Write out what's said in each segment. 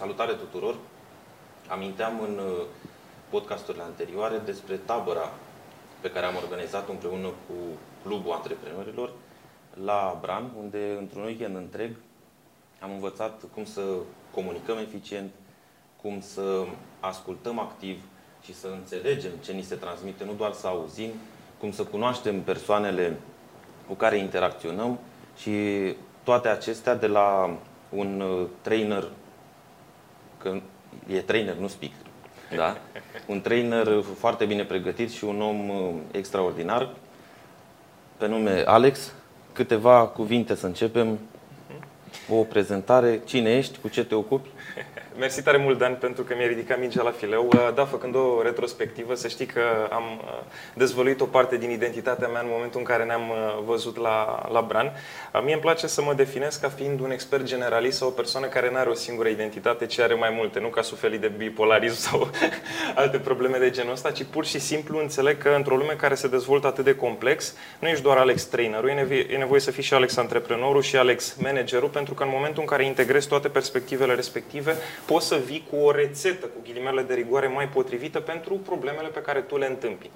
Salutare tuturor! Aminteam în uh, podcasturile anterioare despre tabăra pe care am organizat-o împreună cu Clubul Antreprenorilor la Bran, unde într-un weekend întreg am învățat cum să comunicăm eficient, cum să ascultăm activ și să înțelegem ce ni se transmite, nu doar să auzim, cum să cunoaștem persoanele cu care interacționăm și toate acestea de la un uh, trainer, că e trainer, nu speaker, da? un trainer foarte bine pregătit și un om uh, extraordinar, pe nume Alex. Câteva cuvinte să începem. O prezentare. Cine ești? Cu ce te ocupi? Mersi tare mult, Dan, pentru că mi-ai ridicat mingea la fileu. Uh, da, făcând o retrospectivă, să știi că am uh, dezvăluit o parte din identitatea mea în momentul în care ne-am uh, văzut la, la Bran. Mie îmi place să mă definez ca fiind un expert generalist sau o persoană care nu are o singură identitate, ci are mai multe. Nu ca suferi de bipolarism sau alte probleme de genul ăsta, ci pur și simplu înțeleg că într-o lume care se dezvoltă atât de complex, nu ești doar Alex trainerul, e nevoie, e nevoie să fii și Alex antreprenorul și Alex managerul, pentru că în momentul în care integrezi toate perspectivele respective, poți să vii cu o rețetă, cu ghilimele de rigoare mai potrivită pentru problemele pe care tu le întâmpi.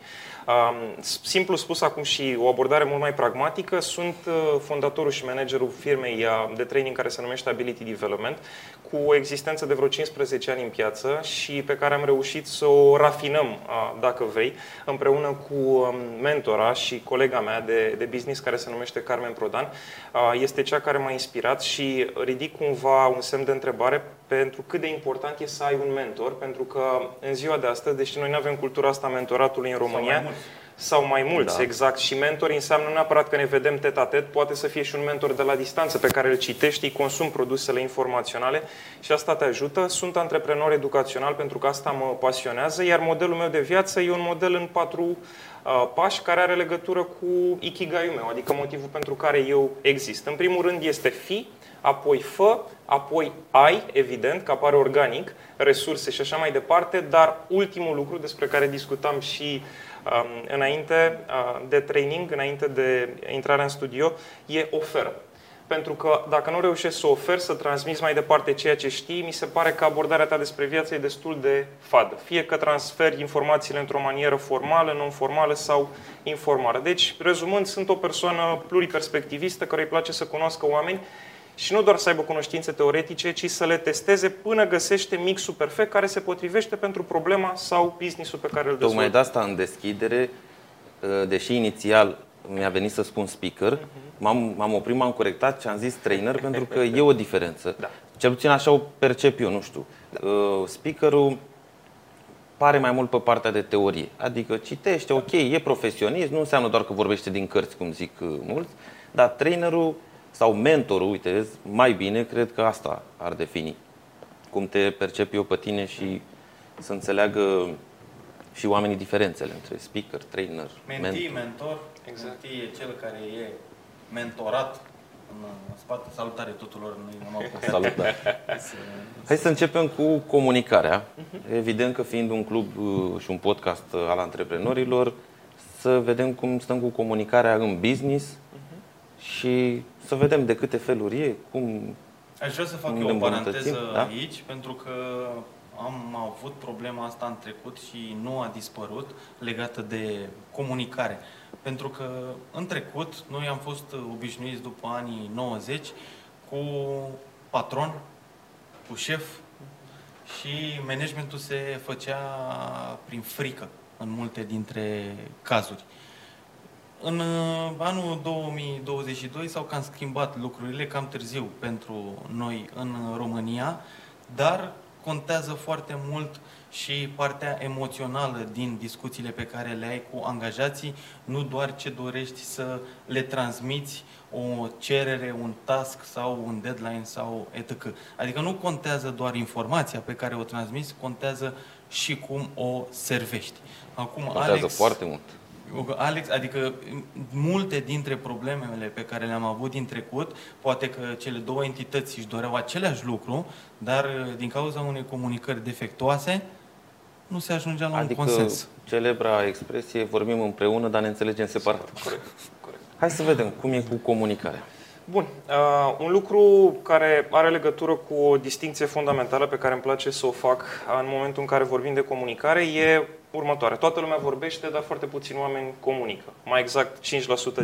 Simplu spus acum și o abordare mult mai pragmatică, sunt uh, fondatorul și managerul firmei de training care se numește Ability Development, cu o existență de vreo 15 ani în piață și pe care am reușit să o rafinăm, dacă vrei, împreună cu um, mentora și colega mea de, de business care se numește Carmen Prodan. Este cea care m-a inspirat și ridic cumva un semn de întrebare pentru cât de important e să ai un mentor, pentru că în ziua de astăzi, deși noi nu avem cultura asta mentoratului în România, sau mai mulți, da. exact. Și mentori înseamnă neapărat că ne vedem tet-a-tet, poate să fie și un mentor de la distanță pe care îl citești, îi consum produsele informaționale și asta te ajută. Sunt antreprenor educațional pentru că asta mă pasionează, iar modelul meu de viață e un model în patru uh, pași care are legătură cu ikigai meu, adică motivul pentru care eu exist. În primul rând este fi, apoi fă, apoi ai, evident, că apare organic, resurse și așa mai departe, dar ultimul lucru despre care discutam și um, înainte uh, de training, înainte de intrarea în studio, e oferă. Pentru că dacă nu reușești să oferi, să transmiți mai departe ceea ce știi, mi se pare că abordarea ta despre viață e destul de fadă. Fie că transferi informațiile într-o manieră formală, non-formală sau informală. Deci, rezumând, sunt o persoană pluriperspectivistă care îi place să cunoască oameni și nu doar să aibă cunoștințe teoretice, ci să le testeze până găsește mixul perfect care se potrivește pentru problema sau businessul pe care îl dezvoltă. Tocmai de asta în deschidere, ă, deși inițial mi-a venit să spun speaker, uh-huh. m-am, m-am oprit, m-am corectat și am zis trainer pentru că e o diferență. Da. Cel puțin așa o percep eu, nu știu. Da. Uh, speakerul pare mai mult pe partea de teorie. Adică citește, ok, e profesionist, nu înseamnă doar că vorbește din cărți, cum zic uh, mulți, dar trainerul sau mentorul, uite, vezi, mai bine, cred că asta ar defini. Cum te percep eu pe tine și să înțeleagă și oamenii diferențele între speaker, trainer, Mentee, mentor. mentor. Exact. Mentee e cel care e mentorat în spate. Salutare tuturor, noi am Salutare. Hai să începem cu comunicarea. Evident că fiind un club uh, și un podcast uh, al antreprenorilor, să vedem cum stăm cu comunicarea în business și să vedem de câte feluri e, cum Aș vrea să fac o paranteză da? aici, pentru că am avut problema asta în trecut și nu a dispărut legată de comunicare. Pentru că în trecut noi am fost obișnuiți după anii 90 cu patron, cu șef și managementul se făcea prin frică în multe dintre cazuri. În uh, anul 2022 s-au cam schimbat lucrurile, cam târziu pentru noi în România, dar contează foarte mult și partea emoțională din discuțiile pe care le ai cu angajații, nu doar ce dorești să le transmiți, o cerere, un task sau un deadline sau etc. Adică nu contează doar informația pe care o transmiți, contează și cum o servești. Acum, contează Alex, foarte mult. Alex, adică multe dintre problemele pe care le-am avut din trecut, poate că cele două entități își doreau același lucru, dar din cauza unei comunicări defectuoase, nu se ajungea la adică un consens. celebra expresie, vorbim împreună, dar ne înțelegem separat. Corect. Corect. Hai să vedem cum e cu comunicarea. Bun. Uh, un lucru care are legătură cu o distinție fundamentală pe care îmi place să o fac în momentul în care vorbim de comunicare e următoare. Toată lumea vorbește, dar foarte puțini oameni comunică. Mai exact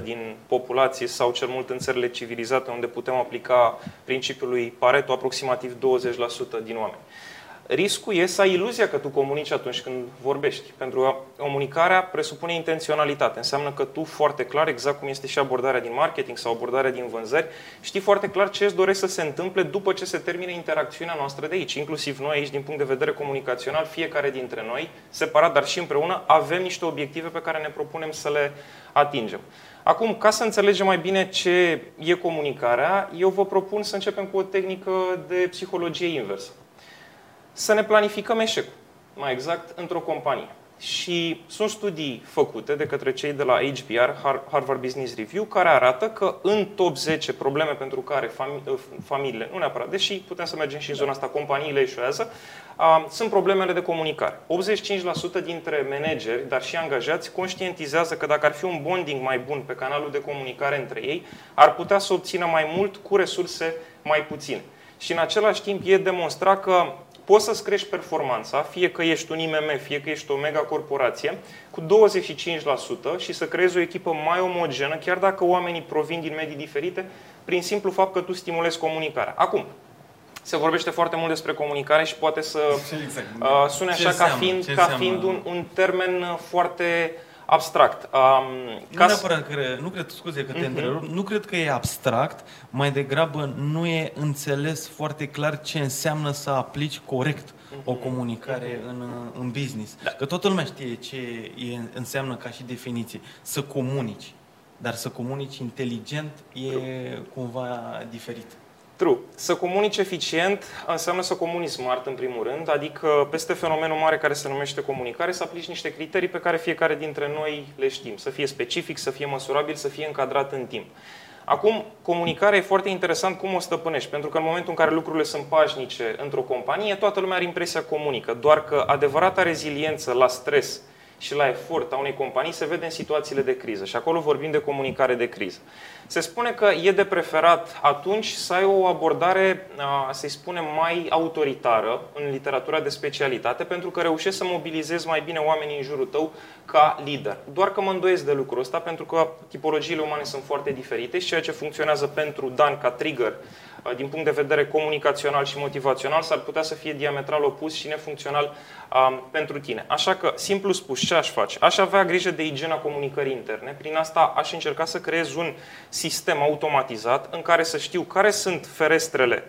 5% din populație sau cel mult în țările civilizate unde putem aplica principiul lui Pareto, aproximativ 20% din oameni riscul e să ai iluzia că tu comunici atunci când vorbești. Pentru că comunicarea presupune intenționalitate. Înseamnă că tu foarte clar, exact cum este și abordarea din marketing sau abordarea din vânzări, știi foarte clar ce îți dorești să se întâmple după ce se termine interacțiunea noastră de aici. Inclusiv noi aici, din punct de vedere comunicațional, fiecare dintre noi, separat, dar și împreună, avem niște obiective pe care ne propunem să le atingem. Acum, ca să înțelegem mai bine ce e comunicarea, eu vă propun să începem cu o tehnică de psihologie inversă să ne planificăm eșecul, mai exact, într-o companie. Și sunt studii făcute de către cei de la HBR, Harvard Business Review, care arată că în top 10 probleme pentru care fami- familiile, nu neapărat, deși putem să mergem și în zona asta, companiile eșuează, sunt problemele de comunicare. 85% dintre manageri, dar și angajați, conștientizează că dacă ar fi un bonding mai bun pe canalul de comunicare între ei, ar putea să obțină mai mult cu resurse mai puține. Și în același timp e demonstrat că poți să-ți crești performanța, fie că ești un IMM, fie că ești o mega corporație, cu 25% și să creezi o echipă mai omogenă, chiar dacă oamenii provin din medii diferite, prin simplu fapt că tu stimulezi comunicarea. Acum, se vorbește foarte mult despre comunicare și poate să exact. uh, sune așa ca fiind, ca fiind un, un termen foarte uh, abstract. Um, nu, neapărat că, nu cred, scuze că te uh-huh. întrerup, nu cred că e abstract, mai degrabă nu e înțeles foarte clar ce înseamnă să aplici corect uh-huh. o comunicare uh-huh. în, în business. Da. Că toată lumea știe ce e, înseamnă ca și definiție, să comunici. Dar să comunici inteligent e cumva diferit. True. Să comunici eficient înseamnă să comunici smart în primul rând, adică peste fenomenul mare care se numește comunicare să aplici niște criterii pe care fiecare dintre noi le știm. Să fie specific, să fie măsurabil, să fie încadrat în timp. Acum, comunicarea e foarte interesant cum o stăpânești, pentru că în momentul în care lucrurile sunt pașnice într-o companie, toată lumea are impresia comunică, doar că adevărata reziliență la stres și la efort a unei companii se vede în situațiile de criză și acolo vorbim de comunicare de criză. Se spune că e de preferat atunci să ai o abordare, să-i spunem, mai autoritară în literatura de specialitate, pentru că reușești să mobilizezi mai bine oamenii în jurul tău ca lider. Doar că mă îndoiesc de lucrul ăsta, pentru că tipologiile umane sunt foarte diferite și ceea ce funcționează pentru Dan ca trigger Uh, din punct de vedere comunicațional și motivațional, s-ar putea să fie diametral opus și nefuncțional um, pentru tine. Așa că, simplu spus, ce aș face? Aș avea grijă de igiena comunicării interne. Prin asta aș încerca să creez un sistem automatizat în care să știu care sunt ferestrele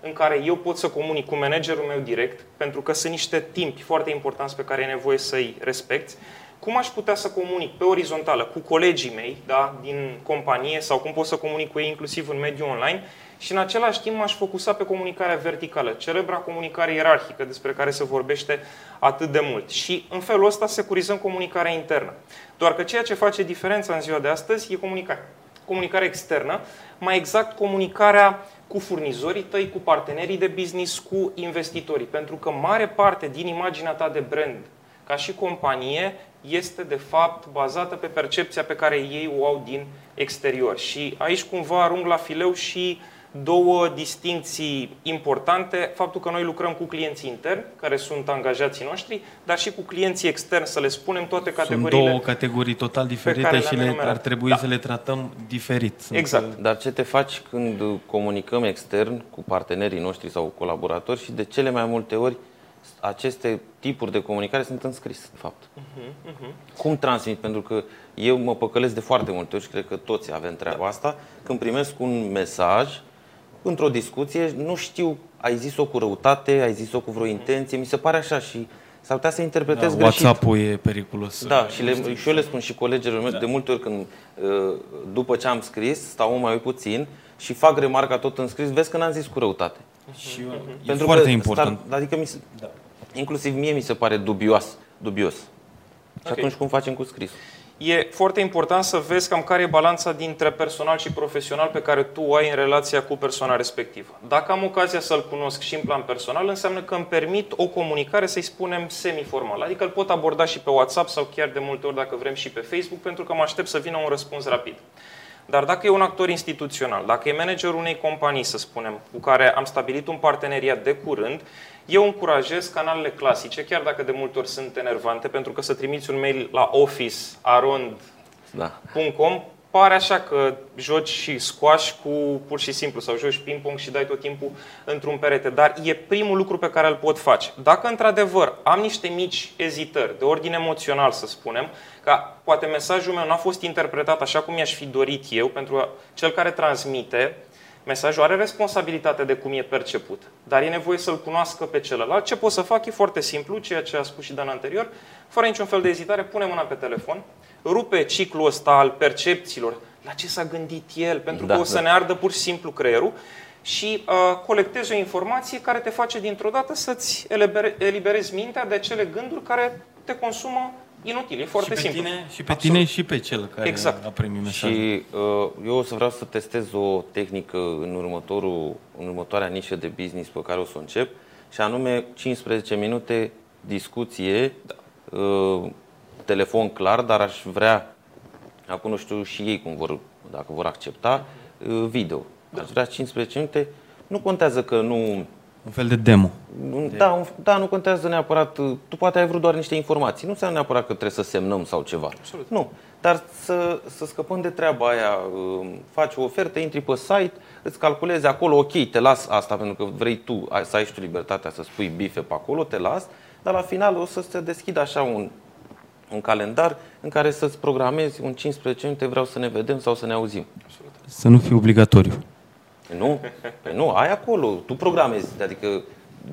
în care eu pot să comunic cu managerul meu direct, pentru că sunt niște timpi foarte importanți pe care e nevoie să-i respecti, cum aș putea să comunic pe orizontală cu colegii mei da, din companie sau cum pot să comunic cu ei inclusiv în mediul online și în același timp m-aș focusa pe comunicarea verticală, celebra comunicare ierarhică despre care se vorbește atât de mult. Și în felul ăsta securizăm comunicarea internă. Doar că ceea ce face diferența în ziua de astăzi e comunicarea. Comunicarea externă, mai exact comunicarea cu furnizorii tăi, cu partenerii de business, cu investitorii. Pentru că mare parte din imaginea ta de brand ca și companie este de fapt bazată pe percepția pe care ei o au din exterior. Și aici cumva arunc la fileu și două distinții importante, faptul că noi lucrăm cu clienții interni, care sunt angajații noștri, dar și cu clienții externi, să le spunem toate categoriile. Sunt două categorii total diferite și le, ar trebui da. să le tratăm diferit. Exact. Sunt... Dar ce te faci când comunicăm extern cu partenerii noștri sau colaboratori și de cele mai multe ori aceste tipuri de comunicare sunt înscris, de fapt. Uh-huh, uh-huh. Cum transmit? Pentru că eu mă păcălesc de foarte multe ori și cred că toți avem treaba asta. Când primesc un mesaj, într-o discuție, nu știu, ai zis-o cu răutate, ai zis-o cu vreo intenție, mi se pare așa și s-ar putea să interpretez da, greșit. WhatsApp-ul e periculos. Da, și, le, și eu le spun și colegilor mei, da. de multe ori când, uh, după ce am scris, stau mai puțin și fac remarca tot în scris, vezi că n-am zis cu răutate. Și eu, Pentru e foarte că important. Star, adică mi se, da. inclusiv mie mi se pare dubios. dubios. Și okay. atunci cum facem cu scris? E foarte important să vezi cam care e balanța dintre personal și profesional pe care tu o ai în relația cu persoana respectivă. Dacă am ocazia să-l cunosc și în plan personal, înseamnă că îmi permit o comunicare, să-i spunem, semi-formal. Adică îl pot aborda și pe WhatsApp sau chiar de multe ori, dacă vrem, și pe Facebook, pentru că mă aștept să vină un răspuns rapid. Dar dacă e un actor instituțional, dacă e managerul unei companii, să spunem, cu care am stabilit un parteneriat de curând, eu încurajez canalele clasice, chiar dacă de multe ori sunt enervante, pentru că să trimiți un mail la office.arond.com da pare așa că joci și squash cu pur și simplu sau joci ping-pong și dai tot timpul într-un perete. Dar e primul lucru pe care îl pot face. Dacă într-adevăr am niște mici ezitări, de ordine emoțional să spunem, că poate mesajul meu nu a fost interpretat așa cum mi-aș fi dorit eu, pentru că cel care transmite mesajul are responsabilitate de cum e perceput, dar e nevoie să-l cunoască pe celălalt. Ce pot să fac e foarte simplu, ceea ce a spus și Dan anterior, fără niciun fel de ezitare, pune mâna pe telefon, rupe ciclul ăsta al percepțiilor, la ce s-a gândit el, pentru da, că o să da. ne ardă pur și simplu creierul și uh, colectezi o informație care te face dintr-o dată să-ți eliberezi mintea de acele gânduri care te consumă inutil. E foarte și pe simplu. Tine, și pe Absolut. tine și pe cel care exact. a primit mesajul. Și uh, eu o să vreau să testez o tehnică în, următorul, în următoarea nișă de business pe care o să o încep, și anume 15 minute discuție da. uh, telefon clar, dar aș vrea, acum nu știu și ei cum vor, dacă vor accepta, uh, video. Da. Aș vrea 15 minute. Nu contează că nu... Un fel de demo. Da, un, da, nu contează neapărat. Uh, tu poate ai vrut doar niște informații. Nu înseamnă neapărat că trebuie să semnăm sau ceva. Absolut. Nu. Dar să, să scăpăm de treaba aia. Uh, faci o ofertă, intri pe site, îți calculezi acolo, ok, te las asta pentru că vrei tu să ai și tu libertatea să spui bife pe acolo, te las, dar la final o să se deschidă așa un un calendar în care să-ți programezi un 15 minute, vreau să ne vedem sau să ne auzim. Să nu fie obligatoriu. Nu, păi nu, ai acolo, tu programezi, adică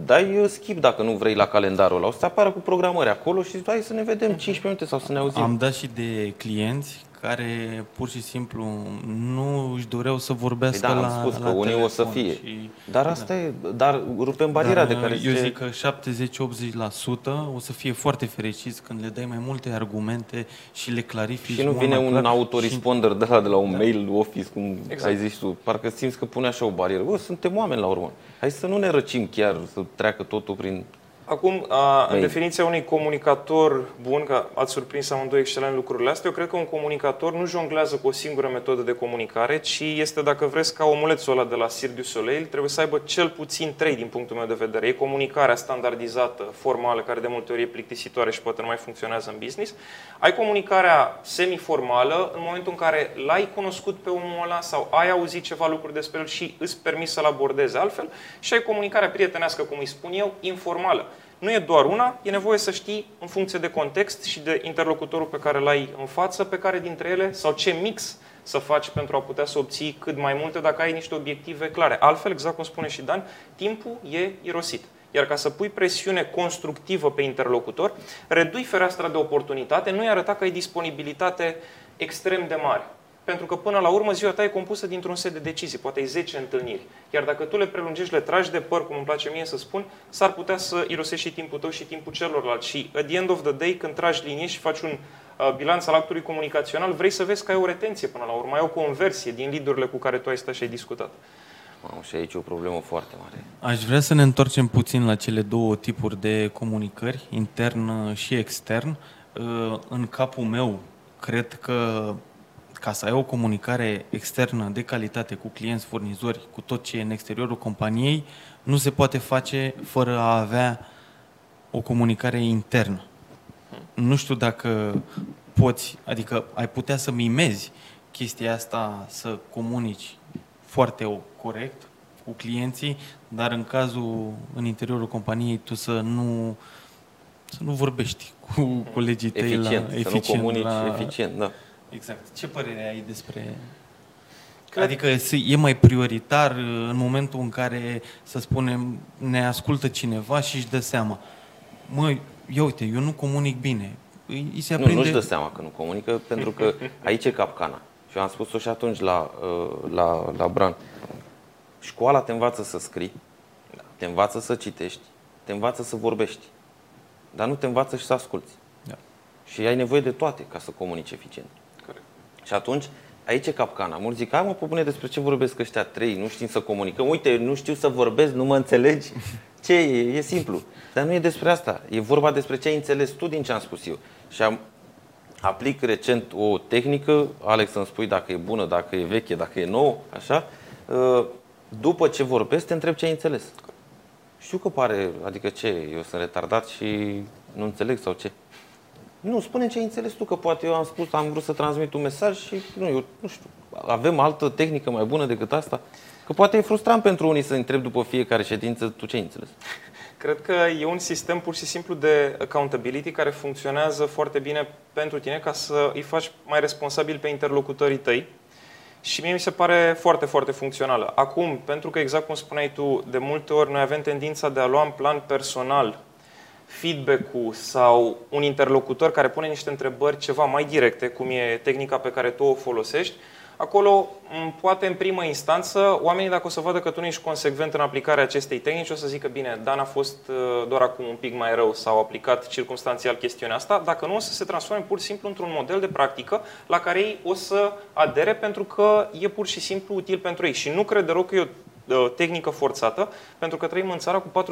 dai skip dacă nu vrei la calendarul ăla. O să apară cu programări acolo și hai să ne vedem 15 minute sau să ne auzim. Am dat și de clienți care pur și simplu nu își doreau să vorbească păi da, la, am spus la că unii o să fie. Și, dar asta da. e, dar rupem bariera dar, de care Eu zic că 70-80% o să fie foarte fericiți când le dai mai multe argumente și le clarifici. Și nu vine un autoresponder și... de la, de la un da. mail office, cum exact. ai zis tu. Parcă simți că pune așa o barieră. Bă, suntem oameni la urmă. Hai să nu ne răcim chiar, să treacă totul prin Acum, a, în definiția unui comunicator bun, că ați surprins amândoi excelent lucrurile astea, eu cred că un comunicator nu jonglează cu o singură metodă de comunicare, ci este, dacă vreți, ca omulețul ăla de la Cirque du Soleil, trebuie să aibă cel puțin trei din punctul meu de vedere. E comunicarea standardizată, formală, care de multe ori e plictisitoare și poate nu mai funcționează în business. Ai comunicarea semiformală în momentul în care l-ai cunoscut pe omul ăla sau ai auzit ceva lucruri despre el și îți permis să-l abordezi altfel și ai comunicarea prietenească, cum îi spun eu, informală nu e doar una, e nevoie să știi în funcție de context și de interlocutorul pe care l-ai în față, pe care dintre ele sau ce mix să faci pentru a putea să obții cât mai multe dacă ai niște obiective clare. Altfel, exact cum spune și Dan, timpul e irosit. Iar ca să pui presiune constructivă pe interlocutor, redui fereastra de oportunitate, nu-i arăta că ai disponibilitate extrem de mare. Pentru că până la urmă ziua ta e compusă dintr-un set de decizii, poate ai 10 întâlniri. Iar dacă tu le prelungești, le tragi de păr, cum îmi place mie să spun, s-ar putea să irosești și timpul tău și timpul celorlalți. Și at the end of the day, când tragi linie și faci un uh, bilanț al actului comunicațional, vrei să vezi că ai o retenție până la urmă, ai o conversie din lidurile cu care tu ai stat și ai discutat. Mamă, și aici e o problemă foarte mare. Aș vrea să ne întoarcem puțin la cele două tipuri de comunicări, intern și extern. Uh, în capul meu, cred că ca să ai o comunicare externă de calitate cu clienți, furnizori, cu tot ce e în exteriorul companiei, nu se poate face fără a avea o comunicare internă. Nu știu dacă poți, adică ai putea să mimezi chestia asta, să comunici foarte corect cu clienții, dar în cazul, în interiorul companiei, tu să nu, să nu vorbești cu colegii tăi eficient, la, eficient, să nu comunici la, eficient, da. Exact. Ce părere ai despre... Cred... Adică e mai prioritar uh, în momentul în care, să spunem, ne ascultă cineva și își dă seama. Măi, ia uite, eu nu comunic bine. Îi se aprinde... Nu, nu-și dă seama că nu comunică, pentru că aici e capcana. Și eu am spus-o și atunci la, uh, la, la Bran. Școala te învață să scrii, te învață să citești, te învață să vorbești, dar nu te învață și să asculți. Da. Și ai nevoie de toate ca să comunici eficient. Și atunci, aici e capcana. Mulți zic, mă, pune despre ce vorbesc ăștia trei, nu știm să comunicăm. Uite, nu știu să vorbesc, nu mă înțelegi. Ce e? E simplu. Dar nu e despre asta. E vorba despre ce ai înțeles tu din ce am spus eu. Și am, aplic recent o tehnică, Alex îmi spui dacă e bună, dacă e veche, dacă e nouă, așa, uh, după ce vorbesc, te întreb ce ai înțeles. Știu că pare, adică ce, eu sunt retardat și nu înțeleg sau ce. Nu, spune ce ai înțeles tu, că poate eu am spus, am vrut să transmit un mesaj și nu, eu nu știu, avem altă tehnică mai bună decât asta? Că poate e frustrant pentru unii să întreb după fiecare ședință tu ce ai înțeles. Cred că e un sistem pur și simplu de accountability care funcționează foarte bine pentru tine ca să îi faci mai responsabil pe interlocutorii tăi și mie mi se pare foarte, foarte funcțională. Acum, pentru că exact cum spuneai tu, de multe ori noi avem tendința de a lua în plan personal feedback-ul sau un interlocutor care pune niște întrebări ceva mai directe, cum e tehnica pe care tu o folosești, acolo poate în primă instanță oamenii dacă o să vadă că tu nu ești consecvent în aplicarea acestei tehnici o să zică bine, Dan a fost uh, doar acum un pic mai rău sau aplicat circumstanțial chestiunea asta, dacă nu o să se transforme pur și simplu într-un model de practică la care ei o să adere pentru că e pur și simplu util pentru ei. Și nu cred deloc că e o tehnică forțată, pentru că trăim în țara cu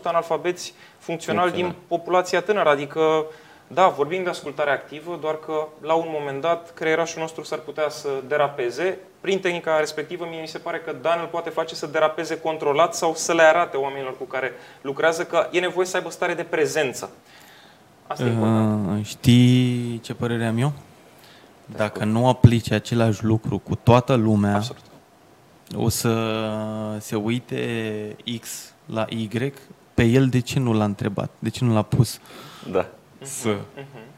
43% analfabeți funcționali din populația tânără, adică da, vorbim de ascultare activă, doar că la un moment dat creierașul nostru s-ar putea să derapeze. Prin tehnica respectivă, mie mi se pare că Dan îl poate face să derapeze controlat sau să le arate oamenilor cu care lucrează că e nevoie să aibă stare de prezență. Asta uh, e important. Știi ce părere am eu? Dacă nu aplici același lucru cu toată lumea, Absolut. O să se uite X la Y, pe el de ce nu l-a întrebat? De ce nu l-a pus? Da să. Uh-huh.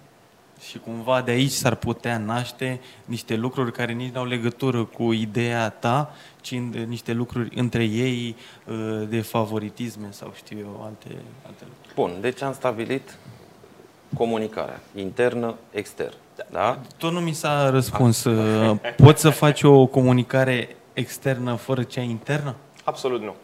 Și cumva de aici s-ar putea naște niște lucruri care nici nu au legătură cu ideea ta, ci niște lucruri între ei uh, de favoritisme sau știu eu, alte, alte lucruri. Bun, deci am stabilit comunicarea internă, externă. Da? Tot nu mi s-a răspuns. Ah. Poți să faci o comunicare externă fără cea internă? Absolut nu.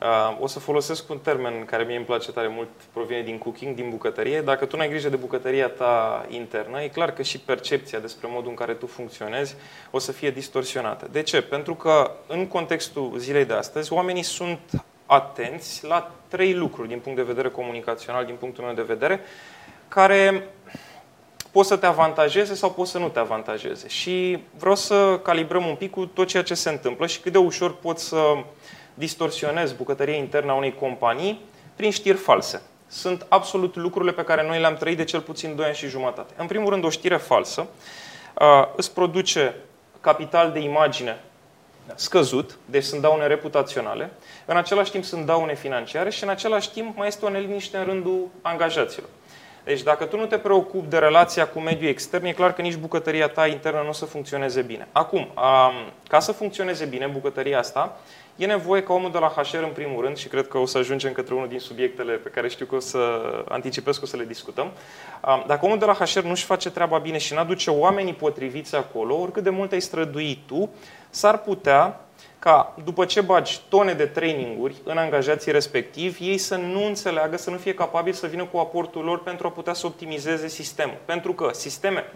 Uh, o să folosesc un termen care mie îmi place tare mult, provine din cooking, din bucătărie. Dacă tu n-ai grijă de bucătăria ta internă, e clar că și percepția despre modul în care tu funcționezi o să fie distorsionată. De ce? Pentru că în contextul zilei de astăzi, oamenii sunt atenți la trei lucruri din punct de vedere comunicațional, din punctul meu de vedere, care pot să te avantajeze sau pot să nu te avantajeze. Și vreau să calibrăm un pic cu tot ceea ce se întâmplă și cât de ușor pot să distorsionez bucătăria internă a unei companii prin știri false. Sunt absolut lucrurile pe care noi le-am trăit de cel puțin 2 ani și jumătate. În primul rând, o știre falsă uh, îți produce capital de imagine scăzut, deci sunt daune reputaționale, în același timp sunt daune financiare și în același timp mai este o neliniște în rândul angajaților. Deci dacă tu nu te preocupi de relația cu mediul extern, e clar că nici bucătăria ta internă nu o să funcționeze bine. Acum, ca să funcționeze bine bucătăria asta, E nevoie ca omul de la HR, în primul rând, și cred că o să ajungem către unul din subiectele pe care știu că o să anticipez că o să le discutăm, dacă omul de la HR nu-și face treaba bine și nu aduce oamenii potriviți acolo, oricât de mult ai strădui tu, s-ar putea ca după ce bagi tone de traininguri în angajații respectivi, ei să nu înțeleagă, să nu fie capabili să vină cu aportul lor pentru a putea să optimizeze sistemul. Pentru că sisteme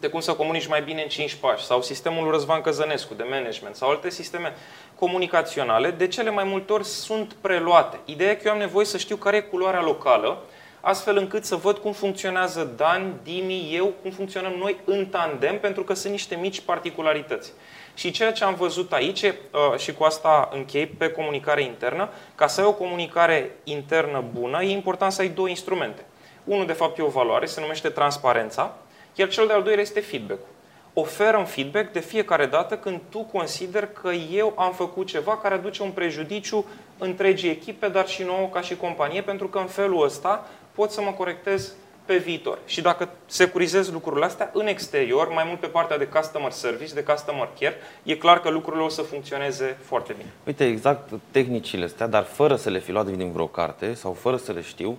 de cum să comunici mai bine în 5 pași, sau sistemul Răzvan Căzănescu de management, sau alte sisteme comunicaționale, de cele mai multe ori sunt preluate. Ideea e că eu am nevoie să știu care e culoarea locală, astfel încât să văd cum funcționează Dan, Dimi, eu, cum funcționăm noi în tandem, pentru că sunt niște mici particularități. Și ceea ce am văzut aici, uh, și cu asta închei pe comunicare internă, ca să ai o comunicare internă bună, e important să ai două instrumente. Unul, de fapt, e o valoare, se numește transparența, iar cel de-al doilea este feedback-ul. Oferă un feedback de fiecare dată când tu consider că eu am făcut ceva care aduce un prejudiciu întregii echipe, dar și nouă ca și companie, pentru că în felul ăsta pot să mă corectez pe viitor. Și dacă securizez lucrurile astea în exterior, mai mult pe partea de customer service, de customer care, e clar că lucrurile o să funcționeze foarte bine. Uite, exact tehnicile astea, dar fără să le fi luat din vreo carte sau fără să le știu,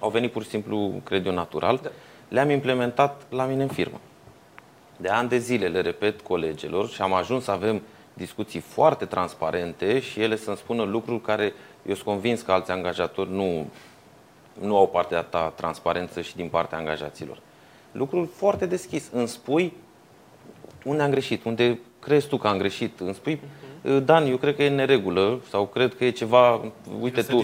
au venit pur și simplu, cred eu, natural. Da le-am implementat la mine în firmă. De ani de zile le repet colegilor și am ajuns să avem discuții foarte transparente și ele să-mi spună lucruri care eu sunt convins că alți angajatori nu, nu au partea ta transparență și din partea angajaților. Lucruri foarte deschis. Îmi spui unde am greșit, unde crezi tu că am greșit, îmi spui uh-huh. Dan, eu cred că e în neregulă sau cred că e ceva, uite tu,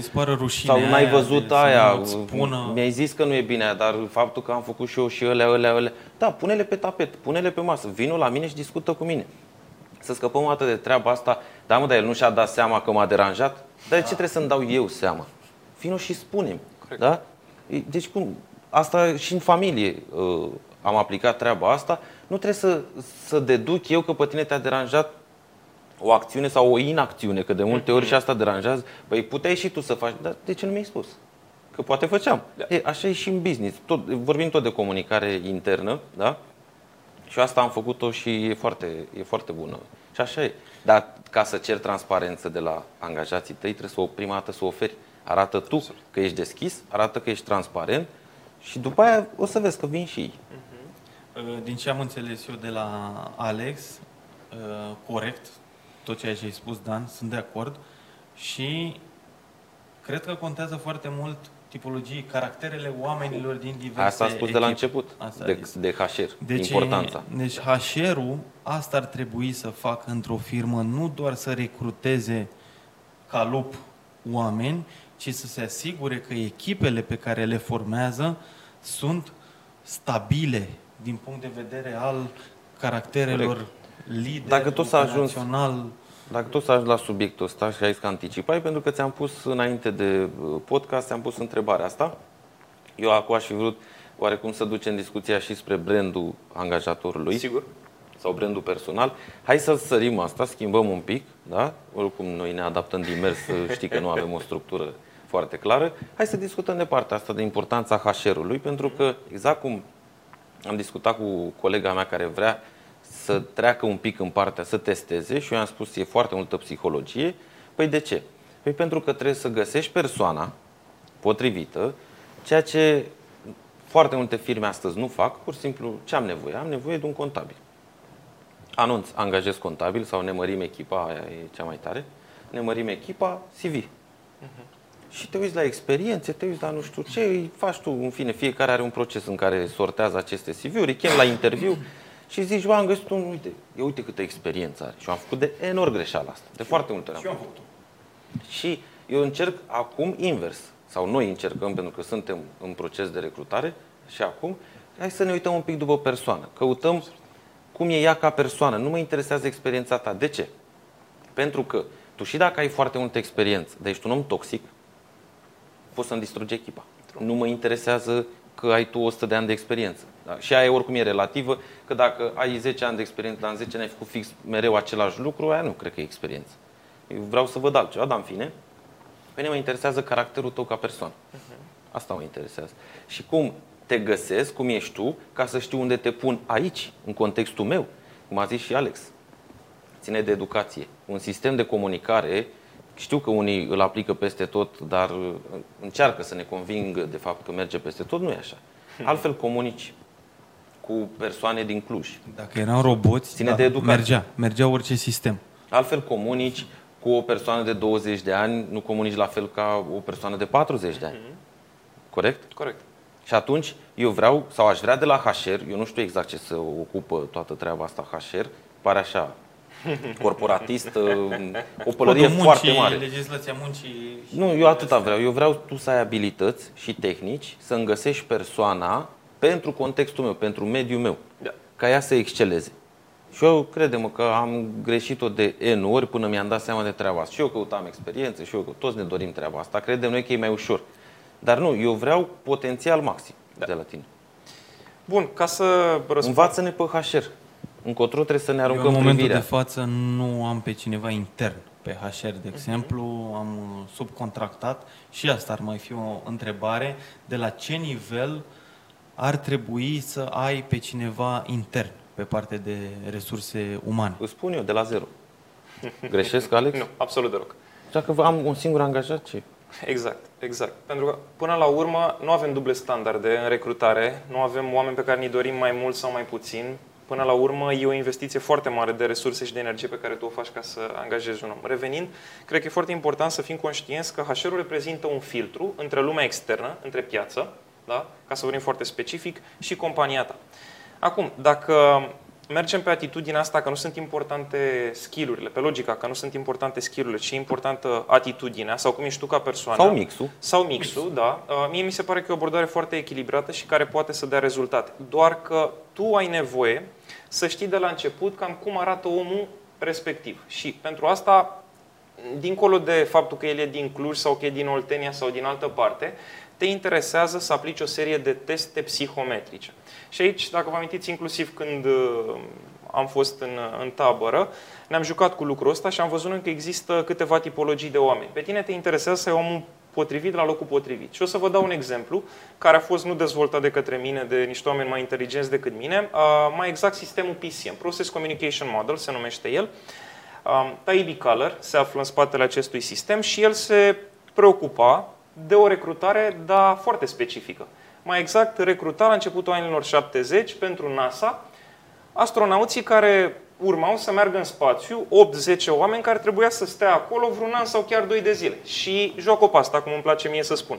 sau n-ai văzut aia, spună... mi-ai zis că nu e bine, dar faptul că am făcut și eu și ălea, ălea, ălea, da, pune-le pe tapet, pune-le pe masă, vină la mine și discută cu mine. Să scăpăm o dată de treaba asta, da mă, dar el nu și-a dat seama că m-a deranjat? Dar de ce trebuie să-mi dau eu seama? Vino și spune da? Deci cum, asta și în familie uh, am aplicat treaba asta, nu trebuie să, să deduc eu că pe tine te-a deranjat o acțiune sau o inacțiune, că de multe ori și asta deranjează. Păi puteai și tu să faci, dar de ce nu mi-ai spus? Că poate făceam. Da. E, așa e și în business. Tot, vorbim tot de comunicare internă, da? Și asta am făcut-o și e foarte, e foarte bună. Și așa e. Dar ca să cer transparență de la angajații tăi, trebuie să o prima dată să o oferi. Arată tu Absolut. că ești deschis, arată că ești transparent și după aia o să vezi că vin și ei. Uh-huh. Din ce am înțeles eu de la Alex, uh, corect, tot ceea ce ai spus, Dan, sunt de acord și cred că contează foarte mult tipologii, caracterele oamenilor din diverse Asta a spus echipe. de la început, asta de, de HR, deci, importanța. Deci HR-ul asta ar trebui să facă într-o firmă, nu doar să recruteze ca lup oameni, ci să se asigure că echipele pe care le formează sunt stabile din punct de vedere al caracterelor Corect. lider, Dacă tot s-a ajuns dacă tot să ajungi la subiectul ăsta și ai că anticipai, pentru că ți-am pus înainte de uh, podcast, ți-am pus întrebarea asta. Eu acum aș fi vrut oarecum să ducem discuția și spre brandul angajatorului. Sigur. Sau brandul personal. Hai să sărim asta, schimbăm un pic, da? Oricum noi ne adaptăm din mers, știi că nu avem o structură foarte clară. Hai să discutăm de partea asta de importanța HR-ului, pentru că exact cum am discutat cu colega mea care vrea să treacă un pic în partea, să testeze și eu am spus e foarte multă psihologie. Păi de ce? Păi pentru că trebuie să găsești persoana potrivită, ceea ce foarte multe firme astăzi nu fac, pur și simplu ce am nevoie? Am nevoie de un contabil. Anunț, angajez contabil sau ne mărim echipa, aia e cea mai tare, ne mărim echipa, CV. Uh-huh. Mhm. Și te uiți la experiențe, te uiți la nu știu ce, îi faci tu, în fine, fiecare are un proces în care sortează aceste CV-uri, îi chem la interviu, și zici, bă, am găsit un, uite, eu uite câtă experiență are. Și am făcut de enorm greșeala asta. De foarte multe ori am făcut. făcut. Și eu încerc acum invers. Sau noi încercăm, pentru că suntem în proces de recrutare și acum, hai să ne uităm un pic după persoană. Căutăm cum e ea ca persoană. Nu mă interesează experiența ta. De ce? Pentru că tu și dacă ai foarte multă experiență, dar ești un om toxic, poți să-mi distrugi echipa. Nu mă interesează că ai tu 100 de ani de experiență. Da? Și aia oricum e relativă, că dacă ai 10 ani de experiență, dar în 10 ani ai făcut fix mereu același lucru, aia nu cred că e experiență. Eu vreau să văd altceva, dar în fine, pe mine mă interesează caracterul tău ca persoană. Mhm. Asta mă interesează. Și cum te găsesc, cum ești tu, ca să știu unde te pun aici, în contextul meu, cum a zis și Alex. Ține de educație. Un sistem de comunicare știu că unii îl aplică peste tot, dar uh, încearcă să ne convingă de fapt că merge peste tot. Nu e așa. Altfel comunici cu persoane din Cluj. Dacă erau roboți, Ține da, de educație. mergea, mergea orice sistem. Altfel comunici cu o persoană de 20 de ani, nu comunici la fel ca o persoană de 40 de ani. Mm-hmm. Corect? Corect. Și atunci eu vreau, sau aș vrea de la HR, eu nu știu exact ce să ocupă toată treaba asta HR, pare așa corporatist, o pălărie muncii, foarte mare. legislația muncii... Nu, eu atâta vreau. Eu vreau tu să ai abilități și tehnici, să îngăsești persoana pentru contextul meu, pentru mediul meu, da. ca ea să exceleze. Și eu credem că am greșit-o de N ori până mi-am dat seama de treaba asta. Și eu căutam experiență, și eu că toți ne dorim treaba asta. Credem noi că e mai ușor. Dar nu, eu vreau potențial maxim da. de la tine. Bun, ca să răspund... Învață-ne pe HR încotro trebuie să ne aruncăm Eu în momentul privirea. de față nu am pe cineva intern pe HR, de exemplu, uh-huh. am subcontractat și asta ar mai fi o întrebare, de la ce nivel ar trebui să ai pe cineva intern pe parte de resurse umane? Îți spun eu, de la zero. Greșesc, Alex? nu, absolut deloc. Dacă am un singur angajat, ce? Exact, exact. Pentru că, până la urmă, nu avem duble standarde în recrutare, nu avem oameni pe care ni dorim mai mult sau mai puțin. Până la urmă, e o investiție foarte mare de resurse și de energie pe care tu o faci ca să angajezi un om. Revenind, cred că e foarte important să fim conștienți că HR-ul reprezintă un filtru între lumea externă, între piață, da? ca să vorbim foarte specific, și compania ta. Acum, dacă mergem pe atitudinea asta că nu sunt importante skillurile, pe logica că nu sunt importante skillurile, ci e importantă atitudinea sau cum ești tu ca persoană. Sau mixul. Sau mixul, da. Uh, mie mi se pare că e o abordare foarte echilibrată și care poate să dea rezultate. Doar că tu ai nevoie să știi de la început cam cum arată omul respectiv. Și pentru asta, dincolo de faptul că el e din Cluj sau că e din Oltenia sau din altă parte, te interesează să aplici o serie de teste psihometrice. Și aici, dacă vă amintiți, inclusiv când uh, am fost în, în tabără, ne-am jucat cu lucrul ăsta și am văzut că există câteva tipologii de oameni. Pe tine te interesează să ai omul potrivit la locul potrivit. Și o să vă dau un exemplu care a fost nu dezvoltat de către mine, de niște oameni mai inteligenți decât mine, uh, mai exact sistemul PCM, Process Communication Model se numește el. Uh, Taibbi Color se află în spatele acestui sistem și el se preocupa de o recrutare, dar foarte specifică. Mai exact, recruta la începutul anilor 70 pentru NASA astronauții care urmau să meargă în spațiu, 8-10 oameni care trebuia să stea acolo vreun an sau chiar 2 de zile. Și joc o asta, cum îmi place mie să spun.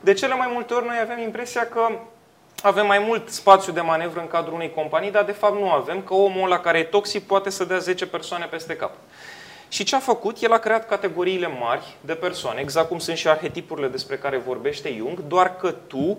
De cele mai multe ori noi avem impresia că avem mai mult spațiu de manevră în cadrul unei companii, dar de fapt nu avem, că omul ăla care e toxic poate să dea 10 persoane peste cap. Și ce a făcut? El a creat categoriile mari de persoane, exact cum sunt și arhetipurile despre care vorbește Jung, doar că tu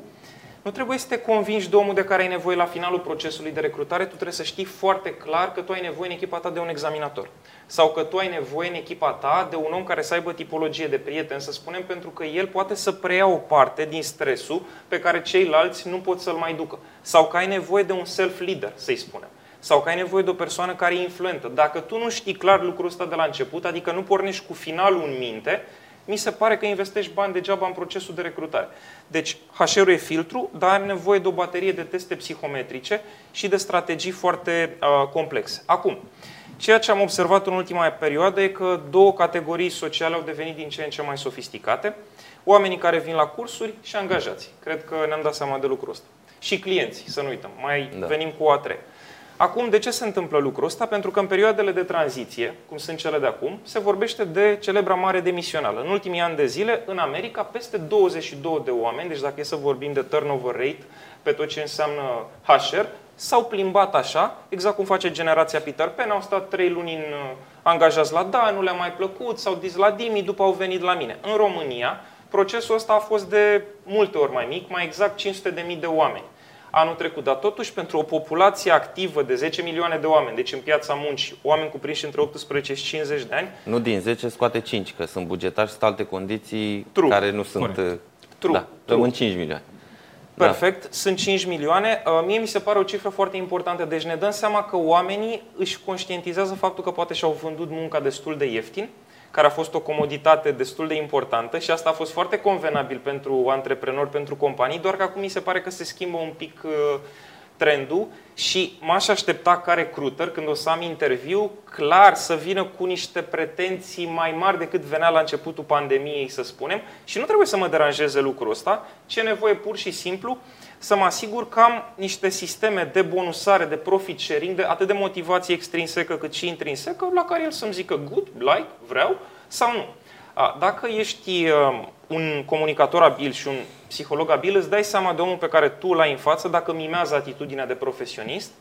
nu trebuie să te convingi de omul de care ai nevoie la finalul procesului de recrutare, tu trebuie să știi foarte clar că tu ai nevoie în echipa ta de un examinator. Sau că tu ai nevoie în echipa ta de un om care să aibă tipologie de prieten, să spunem, pentru că el poate să preia o parte din stresul pe care ceilalți nu pot să-l mai ducă. Sau că ai nevoie de un self-leader, să-i spunem sau că ai nevoie de o persoană care e influentă. Dacă tu nu știi clar lucrul ăsta de la început, adică nu pornești cu finalul în minte, mi se pare că investești bani degeaba în procesul de recrutare. Deci, HR-ul e filtru, dar are nevoie de o baterie de teste psihometrice și de strategii foarte uh, complexe. Acum, ceea ce am observat în ultima perioadă e că două categorii sociale au devenit din ce în ce mai sofisticate. Oamenii care vin la cursuri și angajații. Cred că ne-am dat seama de lucrul ăsta. Și clienții, să nu uităm. Mai da. venim cu o a treia. Acum, de ce se întâmplă lucrul ăsta? Pentru că în perioadele de tranziție, cum sunt cele de acum, se vorbește de celebra mare demisională. În ultimii ani de zile, în America, peste 22 de oameni, deci dacă e să vorbim de turnover rate, pe tot ce înseamnă HR, s-au plimbat așa, exact cum face generația Peter Pan, au stat 3 luni în, uh, angajați la da, nu le-a mai plăcut, s-au dis la Dimi, după au venit la mine. În România, procesul ăsta a fost de multe ori mai mic, mai exact 500.000 de oameni anul trecut. Dar totuși, pentru o populație activă de 10 milioane de oameni, deci în piața muncii, oameni cuprinși între 18 și 50 de ani... Nu din 10 scoate 5, că sunt bugetari și sunt alte condiții True. care nu sunt... Corect. Uh, True. Da, True. 5 milioane. Perfect, da. sunt 5 milioane. Uh, mie mi se pare o cifră foarte importantă. Deci ne dăm seama că oamenii își conștientizează faptul că poate și-au vândut munca destul de ieftin care a fost o comoditate destul de importantă și asta a fost foarte convenabil pentru antreprenori, pentru companii, doar că acum mi se pare că se schimbă un pic uh, trendul și m-aș aștepta ca recruiter, când o să am interviu, clar să vină cu niște pretenții mai mari decât venea la începutul pandemiei, să spunem, și nu trebuie să mă deranjeze lucrul ăsta, ce nevoie pur și simplu să mă asigur că am niște sisteme de bonusare, de profit sharing, de atât de motivație extrinsecă cât și intrinsecă, la care el să-mi zică good, like, vreau sau nu. Dacă ești um, un comunicator abil și un psiholog abil, îți dai seama de omul pe care tu l-ai în față dacă mimează atitudinea de profesionist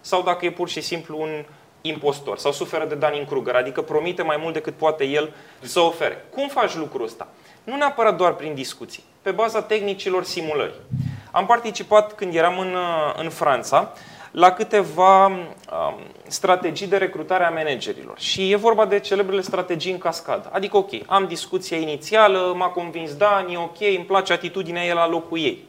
sau dacă e pur și simplu un impostor sau suferă de Dunning-Kruger, adică promite mai mult decât poate el să ofere. Cum faci lucrul ăsta? Nu neapărat doar prin discuții, pe baza tehnicilor simulării. Am participat când eram în, uh, în Franța la câteva um, strategii de recrutare a managerilor. Și e vorba de celebrele strategii în cascadă. Adică, ok, am discuția inițială, m-a convins Dan, e ok, îmi place atitudinea ei la locul ei.